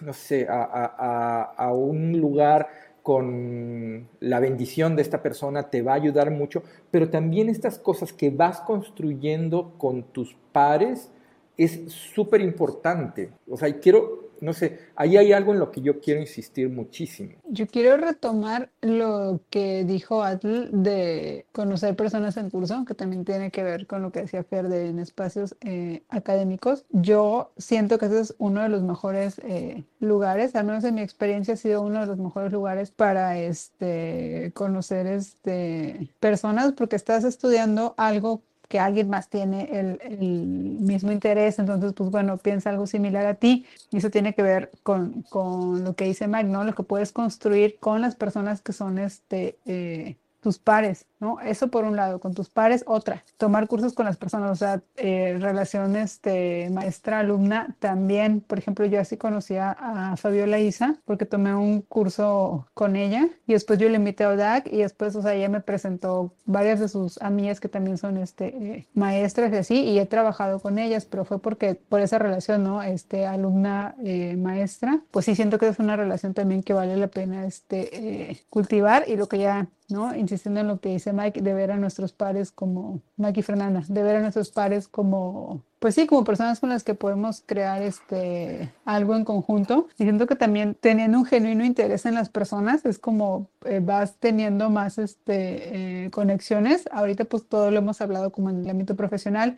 no sé, a, un lugar con la bendición de esta persona te va a ayudar mucho, pero también estas cosas que vas construyendo con tus pares es súper importante. O sea, quiero, no sé, ahí hay algo en lo que yo quiero insistir muchísimo. Yo quiero retomar lo que dijo Atl de conocer personas en curso, que también tiene que ver con lo que decía Fer de en espacios eh, académicos. Yo siento que ese es uno de los mejores eh, lugares, al menos en mi experiencia ha sido uno de los mejores lugares para este, conocer este, personas porque estás estudiando algo que alguien más tiene el, el, mismo interés, entonces, pues bueno, piensa algo similar a ti y eso tiene que ver con, con lo que dice Mike, ¿no? Lo que puedes construir con las personas que son este, eh, tus pares, ¿no? Eso por un lado, con tus pares, otra, tomar cursos con las personas, o sea, eh, relaciones de maestra-alumna también, por ejemplo, yo así conocía a Fabiola Isa porque tomé un curso con ella y después yo le invité a ODAC y después, o sea, ella me presentó varias de sus amigas que también son este, eh, maestras y así, y he trabajado con ellas, pero fue porque, por esa relación, ¿no? Este, alumna-maestra, pues sí siento que es una relación también que vale la pena este, eh, cultivar y lo que ya, ¿no? Insistiendo en lo que dice Mike, de ver a nuestros pares como, Mike y Fernanda, de ver a nuestros pares como, pues sí, como personas con las que podemos crear este, algo en conjunto. Y siento que también teniendo un genuino interés en las personas, es como eh, vas teniendo más este, eh, conexiones. Ahorita pues todo lo hemos hablado como en el ámbito profesional,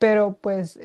pero pues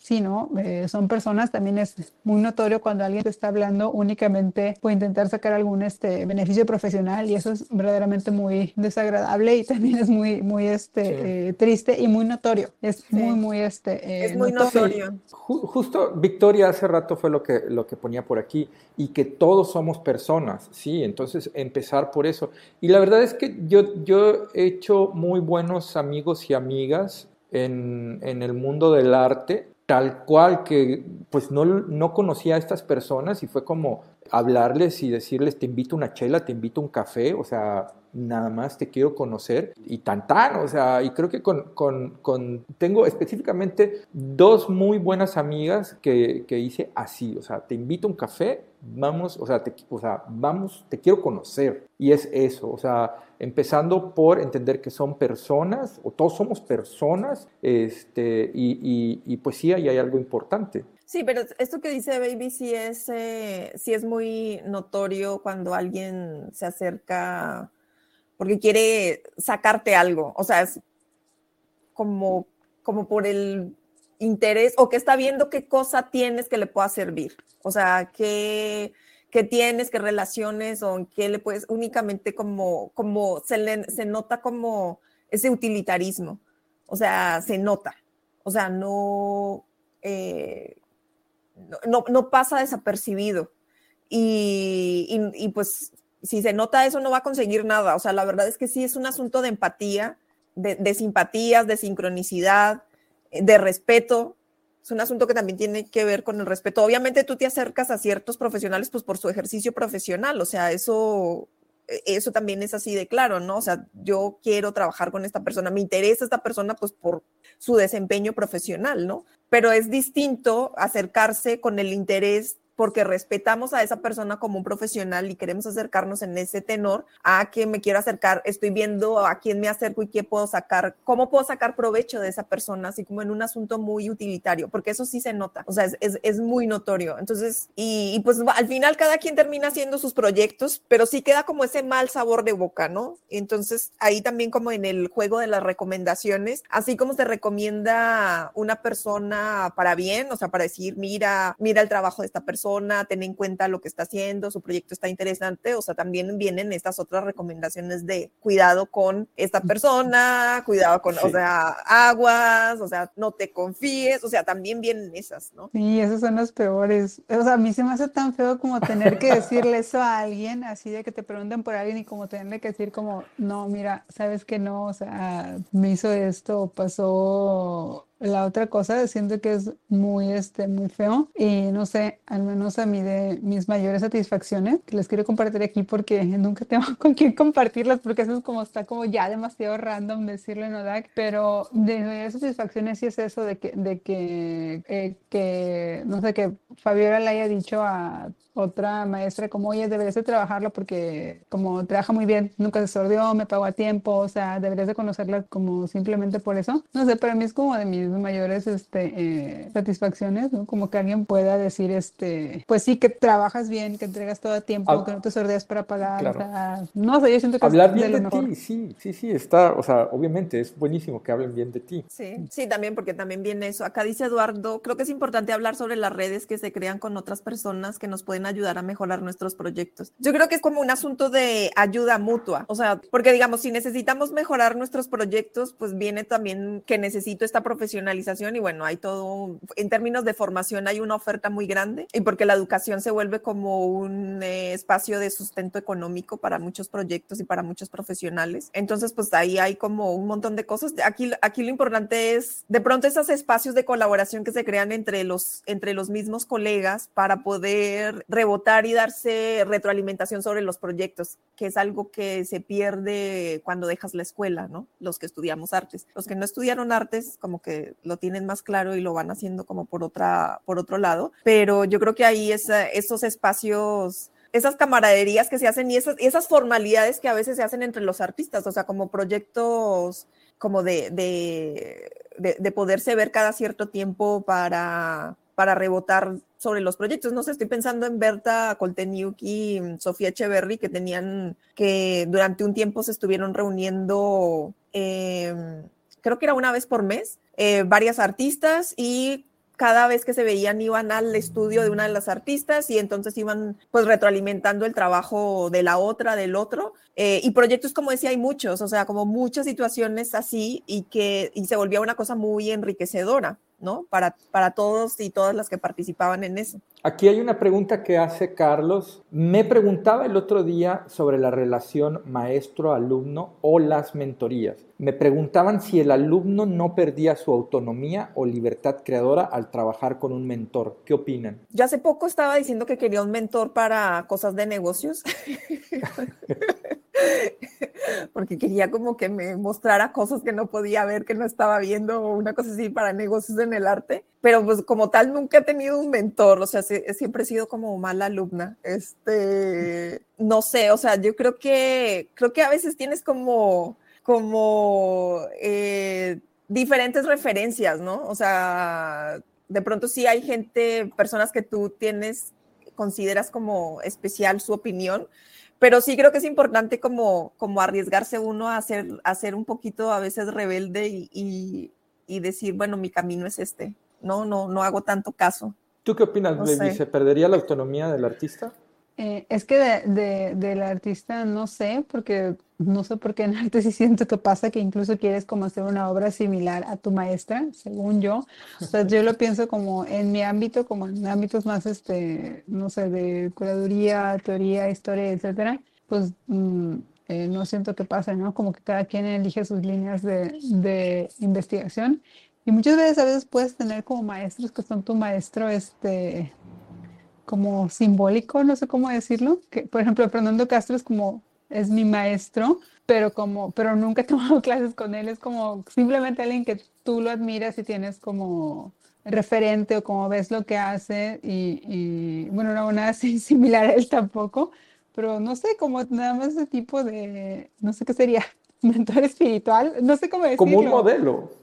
sí, ¿no? Eh, son personas, también es muy notorio cuando alguien te está hablando únicamente por intentar sacar algún este, beneficio profesional y eso es verdaderamente muy desagradable y también es muy, muy este, eh, triste y muy notorio. Es muy, muy este. Eh, es muy notorio. justo Victoria hace rato fue lo que, lo que ponía por aquí y que todos somos personas, sí, entonces empezar por eso. Y la verdad es que yo, yo he hecho muy buenos amigos y amigas en, el mundo del arte, tal cual que pues no, no conocía a estas personas y fue como hablarles y decirles te invito a una chela, te invito a un café, o sea, nada más te quiero conocer y tan tan, o sea, y creo que con, con, tengo específicamente dos muy buenas amigas que, que, hice así, o sea, te invito a un café, vamos, o sea, te, o sea, vamos, te quiero conocer y es eso, o sea, empezando por entender que son personas, o todos somos personas, este, y, y, pues sí, ahí hay algo importante. Sí, pero esto que dice Baby sí es, eh, sí es muy notorio cuando alguien se acerca porque quiere sacarte algo, o sea, es como, como por el interés o que está viendo qué cosa tienes que le pueda servir, o sea, qué, qué tienes, qué relaciones o en qué le puedes, únicamente como, como se, se nota como ese utilitarismo, o sea, se nota, o sea, no, eh, no, no, pasa desapercibido. Y, y, pues si se nota eso no va a conseguir nada. O sea, la verdad es que sí es un asunto de empatía, de, simpatías, de sincronicidad, de respeto. Es un asunto que también tiene que ver con el respeto. Obviamente tú te acercas a ciertos profesionales pues por su ejercicio profesional, o sea, eso eso también es así de claro, ¿no? O sea, yo quiero trabajar con esta persona, me interesa esta persona pues por su desempeño profesional, ¿no? Pero es distinto acercarse con el interés porque respetamos a esa persona como un profesional y queremos acercarnos en ese tenor a que me quiero acercar, estoy viendo a quién me acerco y qué puedo sacar, cómo puedo sacar provecho de esa persona, así como en un asunto muy utilitario, porque eso sí se nota, o sea, es, es, muy notorio. Entonces, y, pues al final cada quien termina haciendo sus proyectos, pero sí queda como ese mal sabor de boca, ¿no? Entonces, ahí también como en el juego de las recomendaciones, así como se recomienda una persona para bien, o sea, para decir, mira, mira el trabajo de esta persona, ten en cuenta lo que está haciendo, su proyecto está interesante, o sea, también vienen estas otras recomendaciones de cuidado con esta persona, cuidado con, o sea, aguas, o sea, no te confíes, o sea, también vienen esas, ¿no? Sí, esas son las peores. O sea, a mí se me hace tan feo como tener que decirle eso a alguien, así de que te pregunten por alguien y como tenerle que decir como, no, mira, sabes que no, o sea, me hizo esto, pasó la otra cosa, siento que es muy, este, muy feo y no sé, al menos a mí de mis mayores satisfacciones, que les quiero compartir aquí porque (laughs) nunca tengo (laughs) con quién compartirlas porque eso es como está como ya demasiado random decirlo en ODAC, pero de mis mayores satisfacciones sí es eso de que, de que, eh, que no sé, que Fabiola le haya dicho a otra maestra como, oye, deberías de trabajarla porque como trabaja muy bien, nunca se sordió, me pagó a tiempo, o sea, deberías de conocerla como simplemente por eso. No sé, para mí es como de mis mayores este, eh, satisfacciones, ¿no? Como que alguien pueda decir, este, pues sí, que trabajas bien, que entregas todo a tiempo, que no te sordeas para pagar, o sea, no sé, yo siento que Hablar bien de, ti, sí, sí, sí, está, o sea, obviamente es buenísimo que hablen bien de ti. Sí, sí, también porque también viene eso. Acá dice Eduardo, creo que es importante hablar sobre las redes que se crean con otras personas que nos pueden ayudar a mejorar nuestros proyectos. Yo creo que es como un asunto de ayuda mutua, o sea, porque digamos, si necesitamos mejorar nuestros proyectos, pues viene también que necesito esta profesionalización y bueno, hay todo, en términos de formación hay una oferta muy grande y porque la educación se vuelve como un eh, espacio de sustento económico para muchos proyectos y para muchos profesionales. Entonces, pues ahí hay como un montón de cosas. Aquí, aquí lo importante es, de pronto, esos espacios de colaboración que se crean entre los, entre los mismos colegas para poder rebotar y darse retroalimentación sobre los proyectos, que es algo que se pierde cuando dejas la escuela, ¿no? Los que estudiamos artes. Los que no estudiaron artes, como que lo tienen más claro y lo van haciendo como por, otra, por otro lado, pero yo creo que ahí es, esos espacios esas camaraderías que se hacen y esas, esas formalidades que a veces se hacen entre los artistas, o sea, como proyectos como de, de, de, poderse ver cada cierto tiempo para, para rebotar sobre los proyectos. No sé, estoy pensando en Berta Colteniuk y Sofía Echeverry, que tenían, que durante un tiempo se estuvieron reuniendo, em, creo que era una vez por mes, eh, varias artistas y cada vez que se veían iban al estudio de una de las artistas y entonces iban pues retroalimentando el trabajo de la otra, del otro. Eh, y proyectos, como decía, hay muchos, o sea, como muchas situaciones así y que y se volvía una cosa muy enriquecedora. ¿No? Para, para todos y todas las que participaban en eso. Aquí hay una pregunta que hace Carlos. Me preguntaba el otro día sobre la relación maestro-alumno o las mentorías. Me preguntaban si el alumno no perdía su autonomía o libertad creadora al trabajar con un mentor. ¿Qué opinan? Yo hace poco estaba diciendo que quería un mentor para cosas de negocios. (laughs) (laughs) porque quería como que me mostrara cosas que no podía ver, que no estaba viendo, una cosa así para negocios en el arte, pero pues como tal nunca he tenido un mentor, o sea, siempre he sido como mala alumna, este, no sé, o sea, yo creo que, creo que a veces tienes como, como eh, diferentes referencias, ¿no? O sea, de pronto sí hay gente, personas que tú tienes, consideras como especial su opinión, pero sí creo que es importante como, como arriesgarse uno a ser, a ser un poquito a veces rebelde y, y, decir, bueno, mi camino es este, no, no, no hago tanto caso. ¿Tú qué opinas, no ¿Se perdería la autonomía del artista? Eh, es que de, del artista no sé, porque no sé por qué en (laughs) arte sí siento que pasa que incluso quieres como hacer una obra similar a tu maestra, según yo. O sea, yo lo pienso como en mi ámbito, como en ámbitos más, este, no sé, de curaduría, teoría, historia, etcétera, pues mm, eh, no siento que pase, ¿no? Como que cada quien elige sus líneas de, de investigación. Y muchas veces a veces puedes tener como maestros que son tu maestro, este, como simbólico, no sé cómo decirlo, que por ejemplo Fernando Castro es como, es mi maestro, pero como, pero nunca he (laughs) tomado clases con él, es como simplemente alguien que tú lo admiras y tienes como referente o como ves lo que hace y, y bueno, no nada así (laughs) similar a él tampoco, pero no sé, como nada más ese tipo de, no sé qué sería, (laughs) mentor espiritual, no sé cómo decirlo. Como un modelo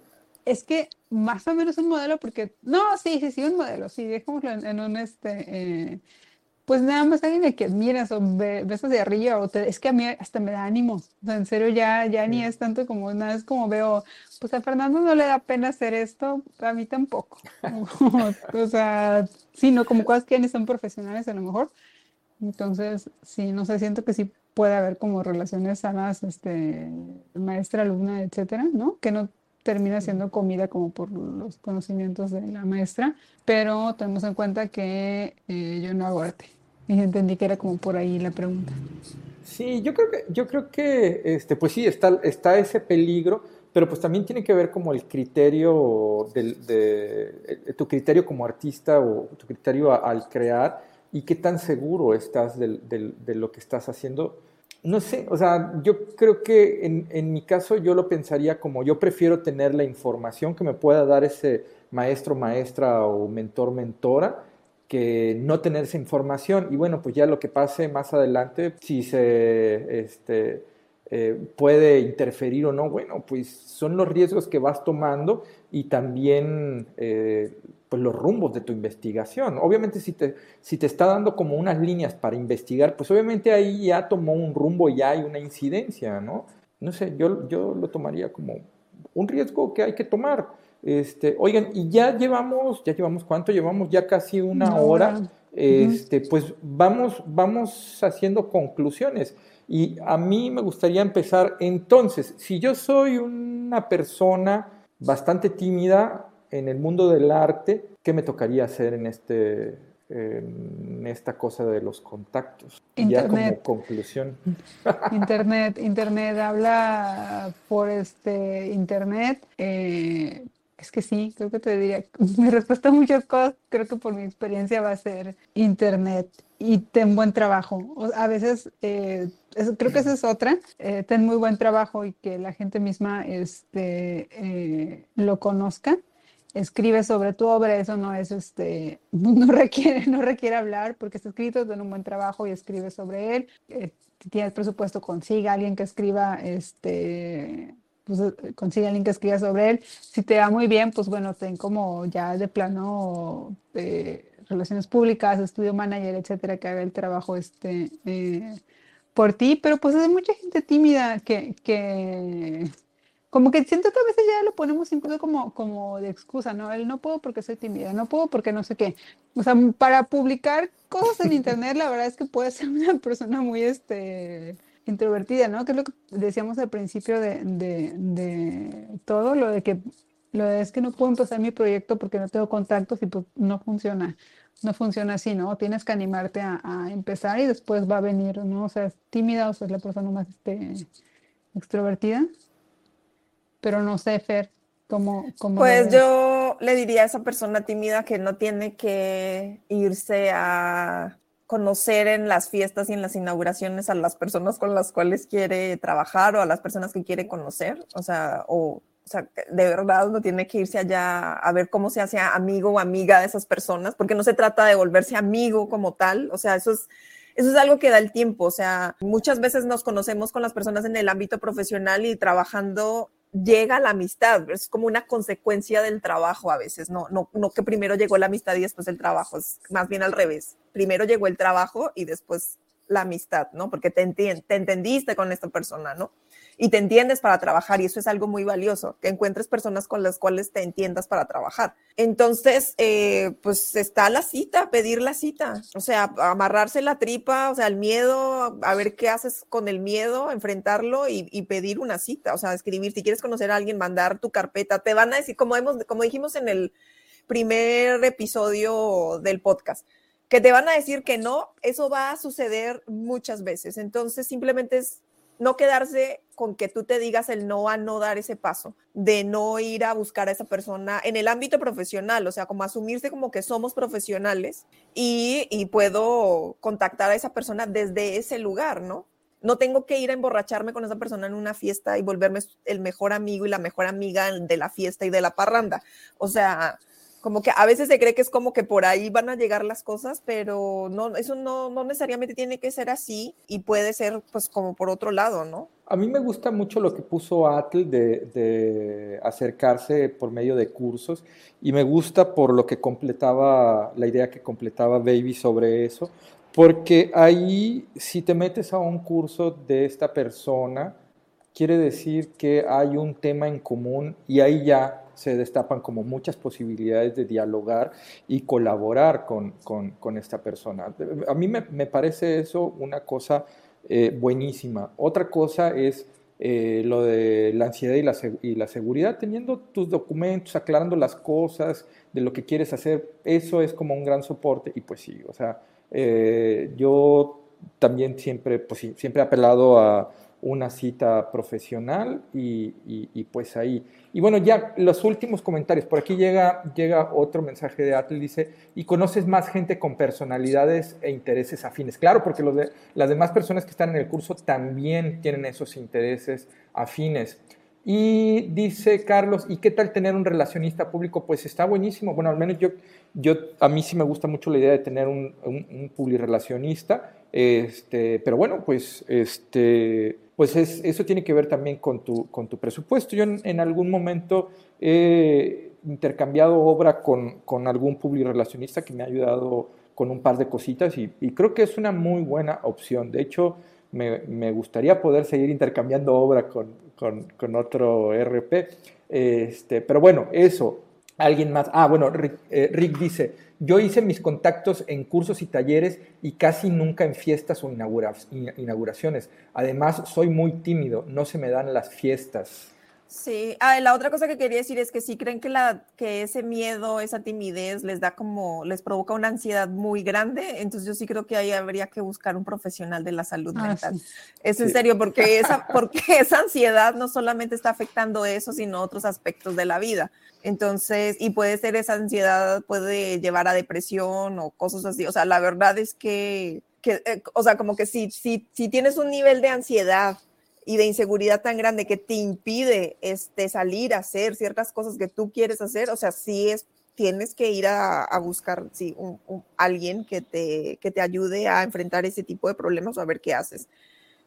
es que más o menos un modelo, porque no, sí, sí, sí, un modelo, sí, dejémoslo en, un este, eh, pues nada más alguien que admiras o ves hacia arriba, o es que a mí hasta me da ánimo, o sea, en serio ya, ya ni es tanto como, nada, es como veo, pues a Fernando no le da pena hacer esto, a mí tampoco, (laughs) o sea, sí, no, como cosas que son profesionales a lo mejor, entonces, sí, no sé, siento que sí puede haber como relaciones sanas, este, maestra, alumna, etcétera, ¿no? Que no termina siendo comida como por los conocimientos de la maestra, pero tenemos en cuenta que eh, yo no hago arte. Y entendí que era como por ahí la pregunta. Sí, yo creo que, yo creo que este, pues sí, está, está ese peligro, pero pues también tiene que ver como el criterio del, de, eh, tu criterio como artista o tu criterio al crear y qué tan seguro estás de lo que estás haciendo no sé, o sea, yo creo que en, en, mi caso yo lo pensaría como yo prefiero tener la información que me pueda dar ese maestro, maestra o mentor, mentora, que no tener esa información. Y bueno, pues ya lo que pase más adelante, si se este, eh, puede interferir o no, bueno, pues son los riesgos que vas tomando y también eh, pues los rumbos de tu investigación. Obviamente si te, si te está dando como unas líneas para investigar, pues obviamente ahí ya tomó un rumbo, ya hay una incidencia, ¿no? No sé, yo, yo lo tomaría como un riesgo que hay que tomar. Este, oigan, y ya llevamos, ya llevamos cuánto, llevamos ya casi una hora. Este, pues vamos, vamos haciendo conclusiones. Y a mí me gustaría empezar entonces, si yo soy una persona bastante tímida, en el mundo del arte, ¿qué me tocaría hacer en, este, en esta cosa de los contactos? Internet. Ya como conclusión. (laughs) Internet, Internet, habla por este Internet. Eh, es que sí, creo que te diría, (laughs) mi respuesta a muchas cosas, creo que por mi experiencia va a ser Internet y ten buen trabajo. a veces, eh, creo que esa es otra, eh, ten muy buen trabajo y que la gente misma este, lo conozca escribe sobre tu obra, eso no es este, (laughs) no requiere, no requiere hablar porque está escrito, tiene un buen trabajo y escribe sobre él. Eh, si tienes presupuesto, consiga alguien que escriba, este, pues eh, consiga alguien que escriba sobre él. Si te va muy bien, pues bueno, ten como ya de plano de relaciones públicas, estudio manager, etcétera, que haga el trabajo este, eh, por ti, pero pues hay mucha gente tímida que, que como que siento que a veces ya lo ponemos incluso como, como de excusa, ¿no? Él no puedo porque soy tímida, no puedo porque no sé qué. O sea, para publicar cosas en internet, la verdad es que puede ser una persona muy este, introvertida, ¿no? Que es lo que decíamos al principio de, de, de todo, lo de que lo de es que no puedo empezar mi proyecto porque no tengo contactos y pues no funciona. No funciona así, ¿no? Tienes que animarte a, a empezar y después va a venir, ¿no? O sea, es tímida o sea, es la persona más este, extrovertida pero no sé, Fer, cómo... cómo pues yo le diría a esa persona tímida que no tiene que irse a conocer en las fiestas y en las inauguraciones a las personas con las cuales quiere trabajar o a las personas que quiere conocer, o sea, o, o sea, de verdad no tiene que irse allá a ver cómo se hace amigo o amiga de esas personas, porque no se trata de volverse amigo como tal, o sea, eso es eso es algo que da el tiempo, o sea, muchas veces nos conocemos con las personas en el ámbito profesional y trabajando llega la amistad, es como una consecuencia del trabajo a veces, no, no, no que primero llegó la amistad y después el trabajo, es más bien al revés, primero llegó el trabajo y después la amistad, ¿no? Porque te, te entendiste con esta persona, ¿no? Y te entiendes para trabajar y eso es algo muy valioso, que encuentres personas con las cuales te entiendas para trabajar. Entonces, eh, pues está la cita, pedir la cita, o sea, amarrarse la tripa, o sea, el miedo, a ver qué haces con el miedo, enfrentarlo y, pedir una cita, o sea, escribir, si quieres conocer a alguien, mandar tu carpeta, te van a decir, como, hemos, como dijimos en el primer episodio del podcast, que te van a decir que no, eso va a suceder muchas veces. Entonces, simplemente es no quedarse con que tú te digas el no a no dar ese paso, de no ir a buscar a esa persona en el ámbito profesional, o sea, como asumirse como que somos profesionales y, y puedo contactar a esa persona desde ese lugar, ¿no? No tengo que ir a emborracharme con esa persona en una fiesta y volverme el mejor amigo y la mejor amiga de la fiesta y de la parranda. O sea, como que a veces se cree que es como que por ahí van a llegar las cosas, pero no, eso no, no necesariamente tiene que ser así y puede ser pues como por otro lado, ¿no? A mí me gusta mucho lo que puso Atle de, de, acercarse por medio de cursos y me gusta por lo que completaba, la idea que completaba Baby sobre eso, porque ahí si te metes a un curso de esta persona, quiere decir que hay un tema en común y ahí ya se destapan como muchas posibilidades de dialogar y colaborar con, con, esta persona. A mí me, me parece eso una cosa eh, buenísima. Otra cosa es eh, lo de la ansiedad y la, y la, seguridad, teniendo tus documentos, aclarando las cosas de lo que quieres hacer, eso es como un gran soporte y pues sí, o sea, eh, yo también siempre, pues siempre he apelado a una cita profesional y, pues ahí. Y bueno, ya los últimos comentarios. Por aquí llega, llega otro mensaje de Atle, dice, y conoces más gente con personalidades e intereses afines. Claro, porque las demás personas que están en el curso también tienen esos intereses afines. Y dice Carlos, ¿y qué tal tener un relacionista público? Pues está buenísimo. Bueno, al menos yo, yo a mí sí me gusta mucho la idea de tener un, un, un. Este, pero bueno, pues este pues eso tiene que ver también con tu, con tu presupuesto. Yo en, algún momento he intercambiado obra con, con algún relacionista que me ha ayudado con un par de cositas y, creo que es una muy buena opción. De hecho, me, me gustaría poder seguir intercambiando obra con, con, con otro RP. Este, pero bueno, eso. Alguien más. Ah, bueno, Rick, eh, Rick dice, yo hice mis contactos en cursos y talleres y casi nunca en fiestas o inauguraciones. Además, soy muy tímido, no se me dan las fiestas. Sí, ah, la otra cosa que quería decir es que si creen que, la, que ese miedo, esa timidez les da como, les provoca una ansiedad muy grande, entonces yo sí creo que ahí habría que buscar un profesional de la salud ah, mental. Es en serio, porque esa, porque (laughs) esa ansiedad no solamente está afectando eso, sino otros aspectos de la vida. Entonces, y puede ser esa ansiedad, puede llevar a depresión o cosas así. O sea, la verdad es que, que eh, o sea, como que si, si, si tienes un nivel de ansiedad y de inseguridad tan grande que te impide este, salir a hacer ciertas cosas que tú quieres hacer, o sea, sí es, tienes que ir a, buscar sí, un, alguien que te, que te ayude a enfrentar ese tipo de problemas o a ver qué haces.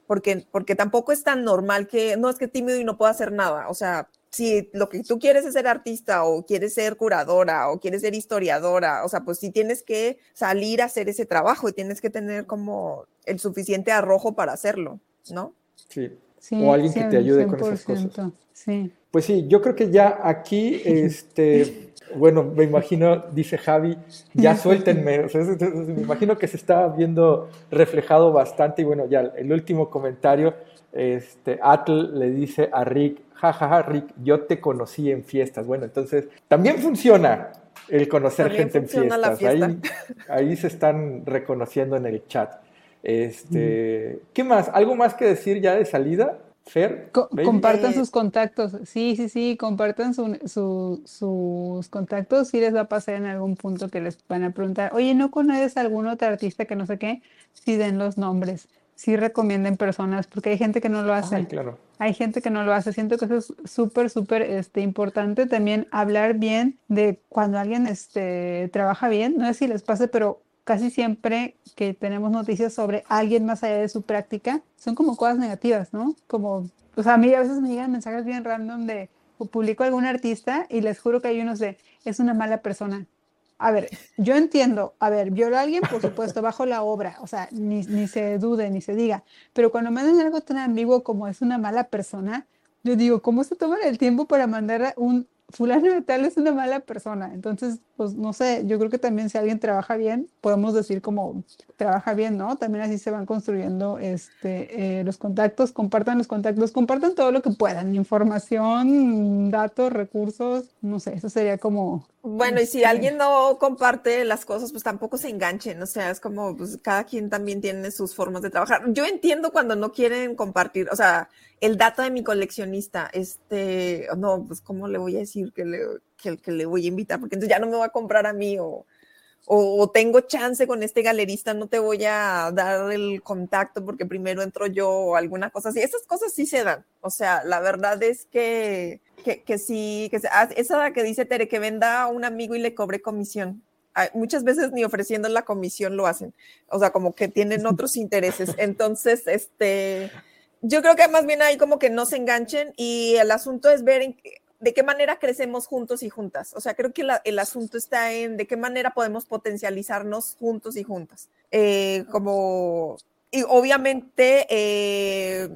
Porque, porque tampoco es tan normal que, no es que tímido y no puedo hacer nada, o sea, si lo que tú quieres es ser artista o quieres ser curadora o quieres ser historiadora, o sea, pues sí tienes que salir a hacer ese trabajo y tienes que tener como el suficiente arrojo para hacerlo, ¿no? Sí. O alguien que te ayude con esas cosas. Sí. Pues sí, yo creo que ya aquí, este, (laughs) bueno, me imagino, dice Javi, ya suéltenme. me imagino que se está viendo reflejado bastante. Y bueno, ya el último comentario, este, Atl le dice a Rick, jajaja, Rick, yo te conocí en fiestas. Bueno, entonces también funciona el conocer gente en fiestas. Ahí, ahí, se están reconociendo en el chat. Este, ¿Qué más? ¿Algo más que decir ya de salida? Fer, compartan sus contactos. Sí, sí, sí, compartan sus contactos. Si les va a pasar en algún punto que les van a preguntar, oye, ¿no conoces algún otro artista que no sé qué? Sí, den los nombres sí recomienden personas, porque hay gente que no lo hace. claro. Hay gente que no lo hace. Siento que eso es súper, súper este, importante. También hablar bien de cuando alguien este, trabaja bien. No sé si les pase, pero casi siempre que tenemos noticias sobre alguien más allá de su práctica, son como cosas negativas, ¿no? Como, o sea, a mí a veces me llegan mensajes bien random de publico a algún artista y les juro que hay unos de, es una mala persona a ver, yo entiendo, a ver, violó a alguien, por supuesto, bajo la obra, o sea, ni, ni se dude, ni se diga, pero cuando mandan algo tan ambiguo como es una mala persona, yo digo, ¿cómo se toman el tiempo para mandar un fulano de tal es una mala persona? Entonces, pues no sé, yo creo que también si alguien trabaja bien, podemos decir como trabaja bien, ¿no? También así se van construyendo este, eh, los contactos, compartan los contactos, compartan todo lo que puedan, información, datos, recursos, no sé, eso sería como bueno, y si alguien no comparte las cosas, pues tampoco se enganchen, o sea, es como, pues cada quien también tiene sus formas de trabajar. Yo entiendo cuando no quieren compartir, o sea, el dato de mi coleccionista, este, no, pues cómo le voy a decir que le, que, que le voy a invitar, porque entonces ya no me va a comprar a mí o, o, tengo chance con este galerista, no te voy a dar el contacto porque primero entro yo o alguna cosa así. Esas cosas sí se dan. O sea, la verdad es que, que, que sí, que ah, esa que dice Tere, que venda a un amigo y le cobre comisión. Muchas veces ni ofreciendo la comisión lo hacen. O sea, como que tienen (laughs) otros intereses. Entonces, este, yo creo que más bien ahí como que no se enganchen y el asunto es ver en, de qué manera crecemos juntos y juntas. O sea, creo que el asunto está en de qué manera podemos potencializarnos juntos y juntas. Eh, como, y obviamente, eh,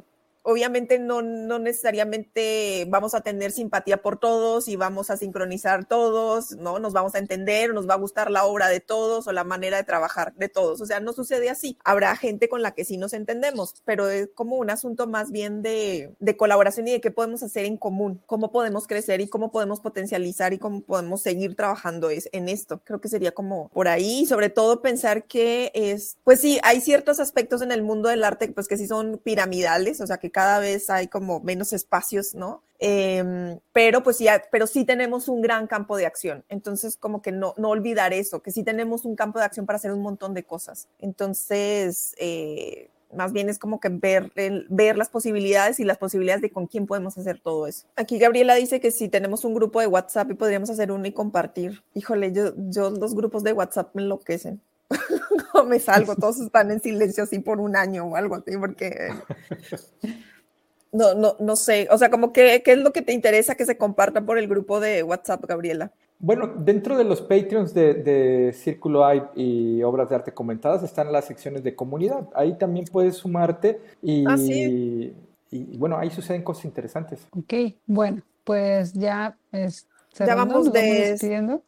obviamente no, no, necesariamente vamos a tener simpatía por todos y vamos a sincronizar todos, ¿no? Nos vamos a entender, nos va a gustar la obra de todos o la manera de trabajar de todos. O sea, no sucede así. Habrá gente con la que sí nos entendemos, pero es como un asunto más bien de, de colaboración y de qué podemos hacer en común, cómo podemos crecer y cómo podemos potencializar y cómo podemos seguir trabajando en esto. Creo que sería como por ahí, sobre todo pensar que es, pues sí, hay ciertos aspectos en el mundo del arte, pues que sí son piramidales, o sea, que cada vez hay como menos espacios, ¿no? Em, pero pues sí, pero sí tenemos un gran campo de acción. Entonces, como que no, no olvidar eso, que sí tenemos un campo de acción para hacer un montón de cosas. Entonces, eh, más bien es como que ver, ver las posibilidades y las posibilidades de con quién podemos hacer todo eso. Aquí Gabriela dice que si tenemos un grupo de WhatsApp y podríamos hacer uno y compartir. Híjole, yo, yo los grupos de WhatsApp me enloquecen. No (laughs) me salgo, todos están en silencio así por un año o algo así, porque no, no, no sé, o sea, como que, ¿qué es lo que te interesa que se comparta por el grupo de WhatsApp, Gabriela? Bueno, dentro de los Patreons de, Círculo AI y Obras de Arte Comentadas están las secciones de comunidad. Ahí también puedes sumarte y, ah, y, bueno, ahí suceden cosas interesantes. Ok, bueno, pues ya, es, ya vamos, de,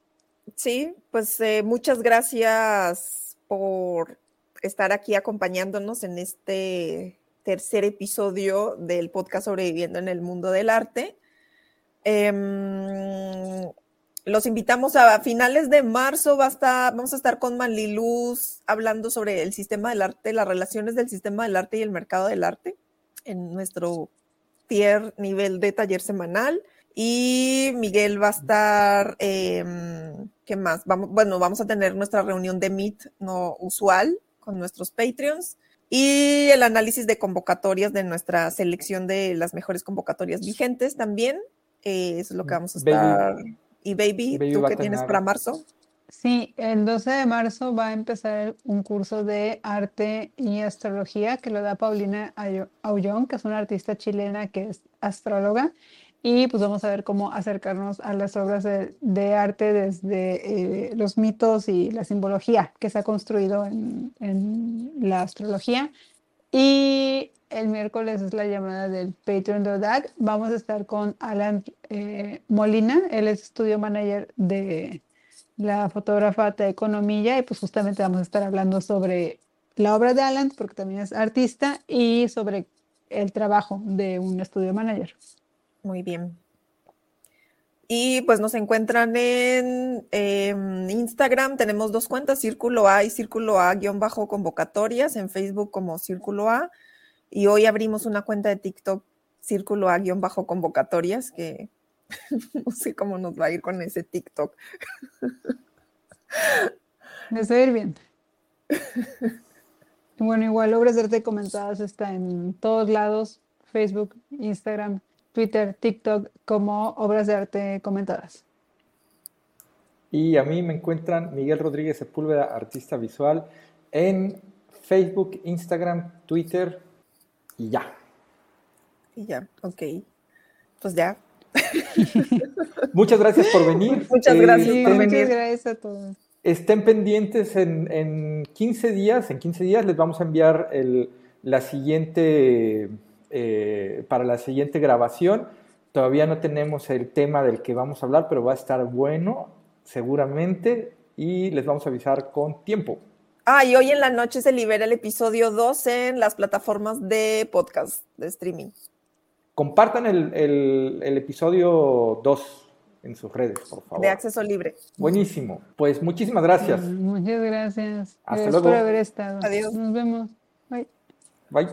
Sí, pues eh, muchas gracias por estar aquí acompañándonos en este tercer episodio del podcast Sobreviviendo en el Mundo del Arte. Em, los invitamos a, finales de marzo, va vamos a estar con Manliluz hablando sobre el sistema del arte, las relaciones del sistema del arte y el mercado del arte en nuestro tier nivel de taller semanal. Y Miguel va a estar, em, ¿qué más? Vamos, bueno, vamos a tener nuestra reunión de Meet no usual con nuestros Patreons. Y el análisis de convocatorias de nuestra selección de las mejores convocatorias vigentes también. Eh, eso es lo que vamos a estar. y Baby, ¿tú qué tienes para marzo? Sí, el 12 de marzo va a empezar un curso de arte y astrología que lo da Paulina Aullón, que es una artista chilena que es astróloga. Y pues vamos a ver cómo acercarnos a las obras de, arte desde eh, los mitos y la simbología que se ha construido en, la astrología. Y el miércoles es la llamada del Patreon de ODAC. Vamos a estar con Alan eh, Molina, él es estudio manager de la fotógrafa Economía y pues justamente vamos a estar hablando sobre la obra de Alan, porque también es artista, y sobre el trabajo de un estudio manager. Muy bien. Y pues nos encuentran en Instagram, tenemos dos cuentas, Círculo A y Círculo A-convocatorias, en Facebook como Círculo A, y hoy abrimos una cuenta de TikTok, Círculo A-convocatorias, que (laughs) no sé cómo nos va a ir con ese TikTok. (laughs) Me a ir bien. Bueno, igual Obras de Arte Comentadas está en todos lados, Facebook, Instagram, Twitter, TikTok como Obras de Arte Comentadas. Y a mí me encuentran Miguel Rodríguez Sepúlveda, artista visual, en Facebook, Instagram, Twitter y ya. Y ya, ok. Pues ya. (laughs) Muchas gracias por venir. Muchas gracias por venir. Muchas gracias a todos. Estén pendientes en, 15 días. En 15 días les vamos a enviar la siguiente eh, para la siguiente grabación. Todavía no tenemos el tema del que vamos a hablar, pero va a estar bueno, seguramente, y les vamos a avisar con tiempo. Ah, y hoy en la noche se libera el episodio 2 en las plataformas de podcast, de streaming. Compartan el, el episodio 2 en sus redes, por favor. De acceso libre. Buenísimo. Pues muchísimas gracias. Muchas gracias. Hasta gracias luego. por haber estado. Adiós. Nos vemos. Bye. Bye.